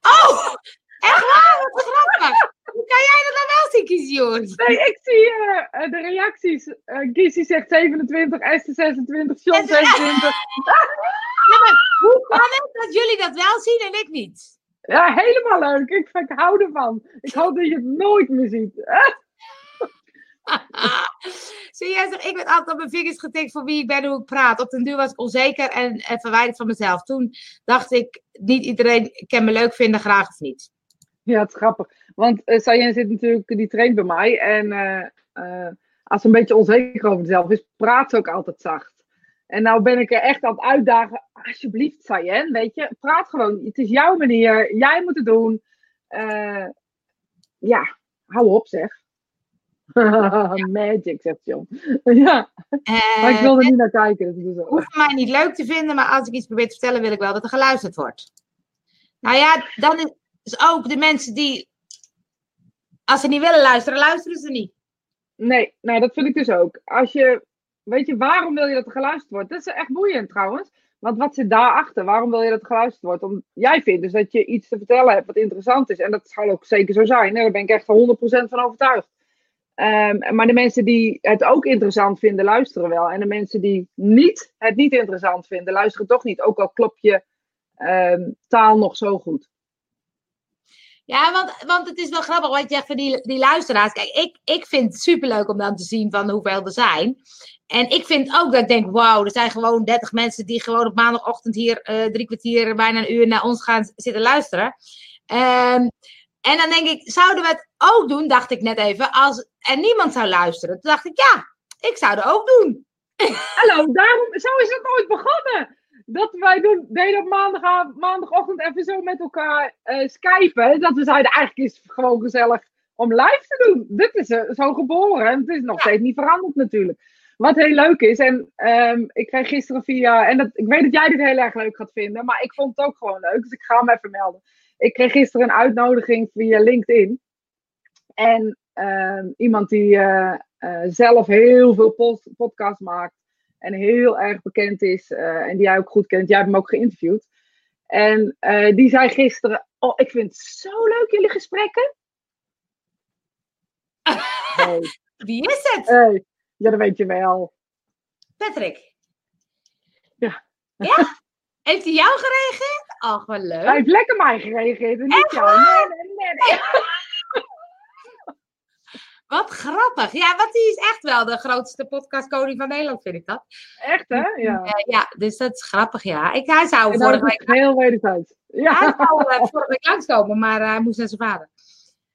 A: oh, echt waar? Wat grappig. Hoe kan jij dat dan wel zien jongens?
B: Nee, ik zie uh, de reacties. Uh, Gizzy zegt 27, Esther 26, John 26.
A: Ja, maar hoe kan het dat jullie dat wel zien en ik niet?
B: Ja, helemaal leuk. Ik, ik hou ervan. Ik hoop dat je het nooit meer ziet.
A: Zie jij zegt, ik werd altijd op mijn vingers getikt voor wie ik ben, hoe ik praat. Op den duur was ik onzeker en, en verwijderd van mezelf. Toen dacht ik, niet iedereen kan me leuk vinden, graag of niet.
B: Ja, het is grappig. Want uh, Sayen zit natuurlijk, die traint bij mij. En uh, uh, als ze een beetje onzeker over zichzelf is, praat ze ook altijd zacht. En nou ben ik er echt aan het uitdagen. Alsjeblieft, Sayen, weet je, praat gewoon. Het is jouw manier. Jij moet het doen. Uh, ja, hou op zeg. Magic, zegt John. ja, maar ik
A: Eh,
B: wilde niet naar kijken. Dus
A: hoeft mij niet leuk te vinden, maar als ik iets probeer te vertellen, wil ik wel dat er geluisterd wordt. Nou ja, dan is is ook de mensen die, als ze niet willen luisteren, luisteren ze niet.
B: Nee, nou dat vind ik dus ook. Als je, weet je, waarom wil je dat er geluisterd wordt? Dat is echt boeiend trouwens. Want wat zit daarachter? Waarom wil je dat er geluisterd wordt? Om, jij vindt dus dat je iets te vertellen hebt wat interessant is. En dat zal ook zeker zo zijn. Hè? Daar ben ik echt 100% van overtuigd. Ehm, maar de mensen die het ook interessant vinden, luisteren wel. En de mensen die niet, het niet interessant vinden, luisteren toch niet. Ook al klopt je ehm, taal nog zo goed.
A: Ja, want, want het is wel grappig wat je van die, die luisteraars. Kijk, ik, ik vind het superleuk om dan te zien van hoeveel er zijn. En ik vind ook dat ik denk, wauw, er zijn gewoon 30 mensen die gewoon op maandagochtend hier eh, drie kwartier, bijna een uur naar ons gaan zitten luisteren. Ehm, en dan denk ik, zouden we het ook doen, dacht ik net even, als er niemand zou luisteren. Toen dacht ik, ja, ik zou het ook doen.
B: Hallo, daarom, zo is het ooit begonnen. Dat wij doen, deden op maandag, maandagochtend even zo met elkaar eh skypen. Dat we zeiden, eigenlijk is het gewoon gezellig om live te doen. Dit is eh, zo geboren. En het is nog steeds niet veranderd natuurlijk. Wat heel leuk is. En ehm, ik kreeg gisteren via... En dat, ik weet dat jij dit heel erg leuk gaat vinden. Maar ik vond het ook gewoon leuk. Dus ik ga hem even melden. Ik kreeg gisteren een uitnodiging via LinkedIn. En ehm, iemand die eh, zelf heel veel pod podcasts maakt. En heel erg bekend is. eh, en die jij ook goed kent. Jij hebt hem ook geïnterviewd. En eh, die zei gisteren: Oh, ik vind het zo leuk, jullie gesprekken. Hey,
A: Wie is het?
B: hey. Ja, dat weet je wel.
A: Patrick.
B: Ja.
A: Ja? Heeft hij jou gereageerd? Oh, wat leuk.
B: Hij heeft lekker mij gereageerd. En niet jou. Nee, nee, nee, nee.
A: Wat grappig. Ja, want die is echt wel de grootste podcastkoning van Nederland, vind ik dat.
B: Echt, hè? Ja.
A: Eh, ja, dus dat is grappig, ja. Ik, hij zou vorige week,
B: heel wederzijds.
A: hij
B: Ja.
A: zou, eh, vorige week langskomen, maar eh, hij moest naar zijn vader.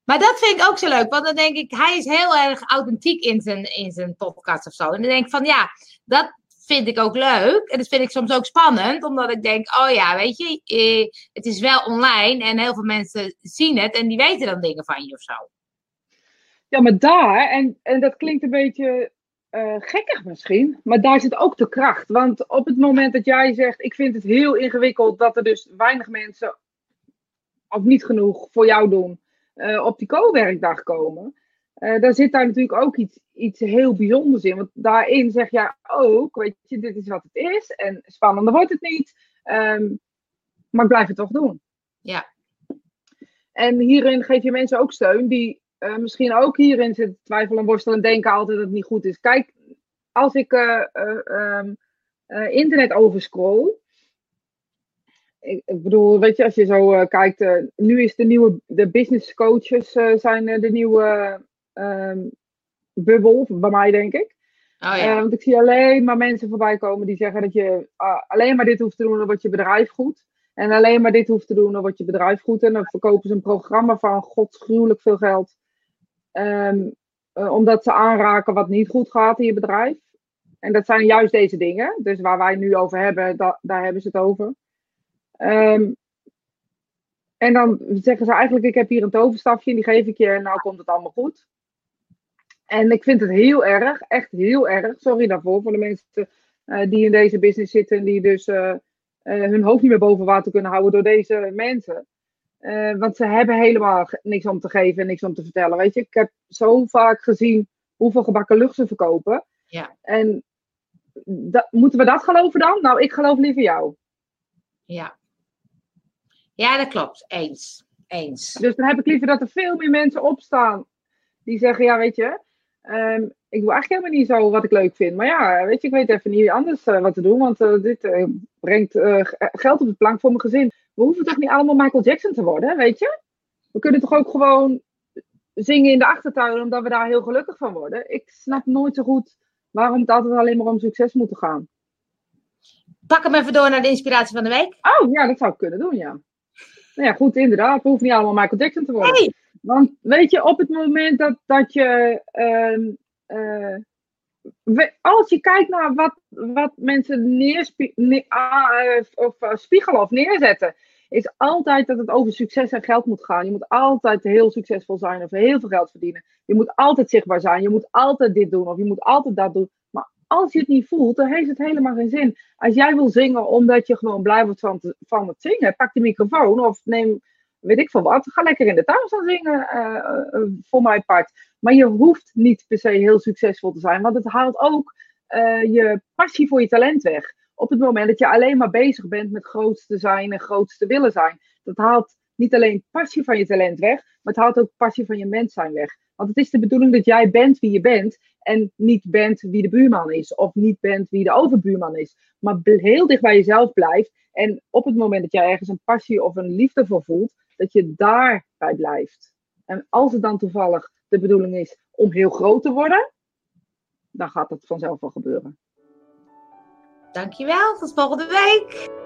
A: Maar dat vind ik ook zo leuk, want dan denk ik, hij is heel erg authentiek in zijn, in zijn podcast of zo. En dan denk ik van, ja, dat vind ik ook leuk. En dat vind ik soms ook spannend, omdat ik denk, oh ja, weet je, eh, het is wel online en heel veel mensen zien het en die weten dan dingen van je of zo.
B: Ja, maar daar, en, en dat klinkt een beetje eh, gekkig misschien, maar daar zit ook de kracht. Want op het moment dat jij zegt, ik vind het heel ingewikkeld dat er dus weinig mensen, of niet genoeg, voor jou doen, eh, op die co-werkdag komen. eh dan zit daar natuurlijk ook iets, iets heel bijzonders in. Want daarin zeg jij ook, weet je, dit is wat het is. En spannender wordt het niet. ehm, maar ik blijf het toch doen.
A: Ja.
B: En hierin geef je mensen ook steun die eh, misschien ook hierin zitten twijfelen en worstelen en denken altijd dat het niet goed is. Kijk, als ik eh, eh, ehm, eh, internet overscroll. Ik, bedoel, weet je, als je zo kijkt, nu is de nieuwe, de business coaches zijn de nieuwe ehm, bubbel, bij mij denk ik.
A: Oh ja.
B: want ik zie alleen maar mensen voorbij komen die zeggen dat je ah, alleen maar dit hoeft te doen, dan wordt je bedrijf goed. En alleen maar dit hoeft te doen, dan wordt je bedrijf goed. En dan verkopen ze een programma van godsgruwelijk veel geld. Ehm, eh, omdat ze aanraken wat niet goed gaat in je bedrijf. En dat zijn juist deze dingen. Dus waar wij nu over hebben, da- daar hebben ze het over. Ehm, en dan zeggen ze eigenlijk, ik heb hier een toverstafje die geef ik je en nou komt het allemaal goed. En ik vind het heel erg, echt heel erg, sorry daarvoor, voor de mensen eh, die in deze business zitten en die dus eh, hun hoofd niet meer boven water kunnen houden door deze mensen. Eh, want ze hebben helemaal niks om te geven en niks om te vertellen. Weet je, ik heb zo vaak gezien hoeveel gebakken lucht ze verkopen.
A: Ja.
B: En moeten we dat geloven dan? Nou, ik geloof liever jou.
A: Ja. Ja, dat klopt. Eens. Eens.
B: Dus dan heb ik liever dat er veel meer mensen opstaan die zeggen, ja, weet je, ehm, ik doe eigenlijk helemaal niet zo wat ik leuk vind. Maar ja, weet je, ik weet even niet anders eh, wat te doen, want eh, dit eh, brengt geld op de plank voor mijn gezin. We hoeven toch niet allemaal Michael Jackson te worden, weet je? We kunnen toch ook gewoon zingen in de achtertuin, omdat we daar heel gelukkig van worden. Ik snap nooit zo goed waarom het altijd alleen maar om succes moet gaan.
A: Pak hem even door naar de inspiratie van de week.
B: Oh, ja, dat zou ik kunnen doen, ja. Nou ja, goed, inderdaad. We hoeven niet allemaal Michael Jackson te worden.
A: Nee.
B: Want weet je, op het moment dat, dat je. ehm, eh, als je kijkt naar wat, wat mensen neerspie- ne- ah, eh, of, eh, spiegelen of neerzetten is altijd dat het over succes en geld moet gaan. Je moet altijd heel succesvol zijn of heel veel geld verdienen. Je moet altijd zichtbaar zijn. Je moet altijd dit doen of je moet altijd dat doen. Maar als je het niet voelt, dan heeft het helemaal geen zin. Als jij wil zingen omdat je gewoon blij wordt van, van het zingen, pak de microfoon of neem weet ik veel wat. Ga lekker in de tuin staan zingen, uh, uh, voor mijn part. Maar je hoeft niet per se heel succesvol te zijn, want het haalt ook uh, je passie voor je talent weg. Op het moment dat je alleen maar bezig bent met grootste zijn en grootste willen zijn. Dat haalt niet alleen passie van je talent weg, maar het haalt ook passie van je mens zijn weg. Want het is de bedoeling dat jij bent wie je bent en niet bent wie de buurman is of niet bent wie de overbuurman is. Maar heel dicht bij jezelf blijft en op het moment dat jij ergens een passie of een liefde voor voelt, dat je daarbij blijft. En als het dan toevallig de bedoeling is om heel groot te worden, dan gaat het vanzelf wel gebeuren.
A: Dankjewel, tot volgende week.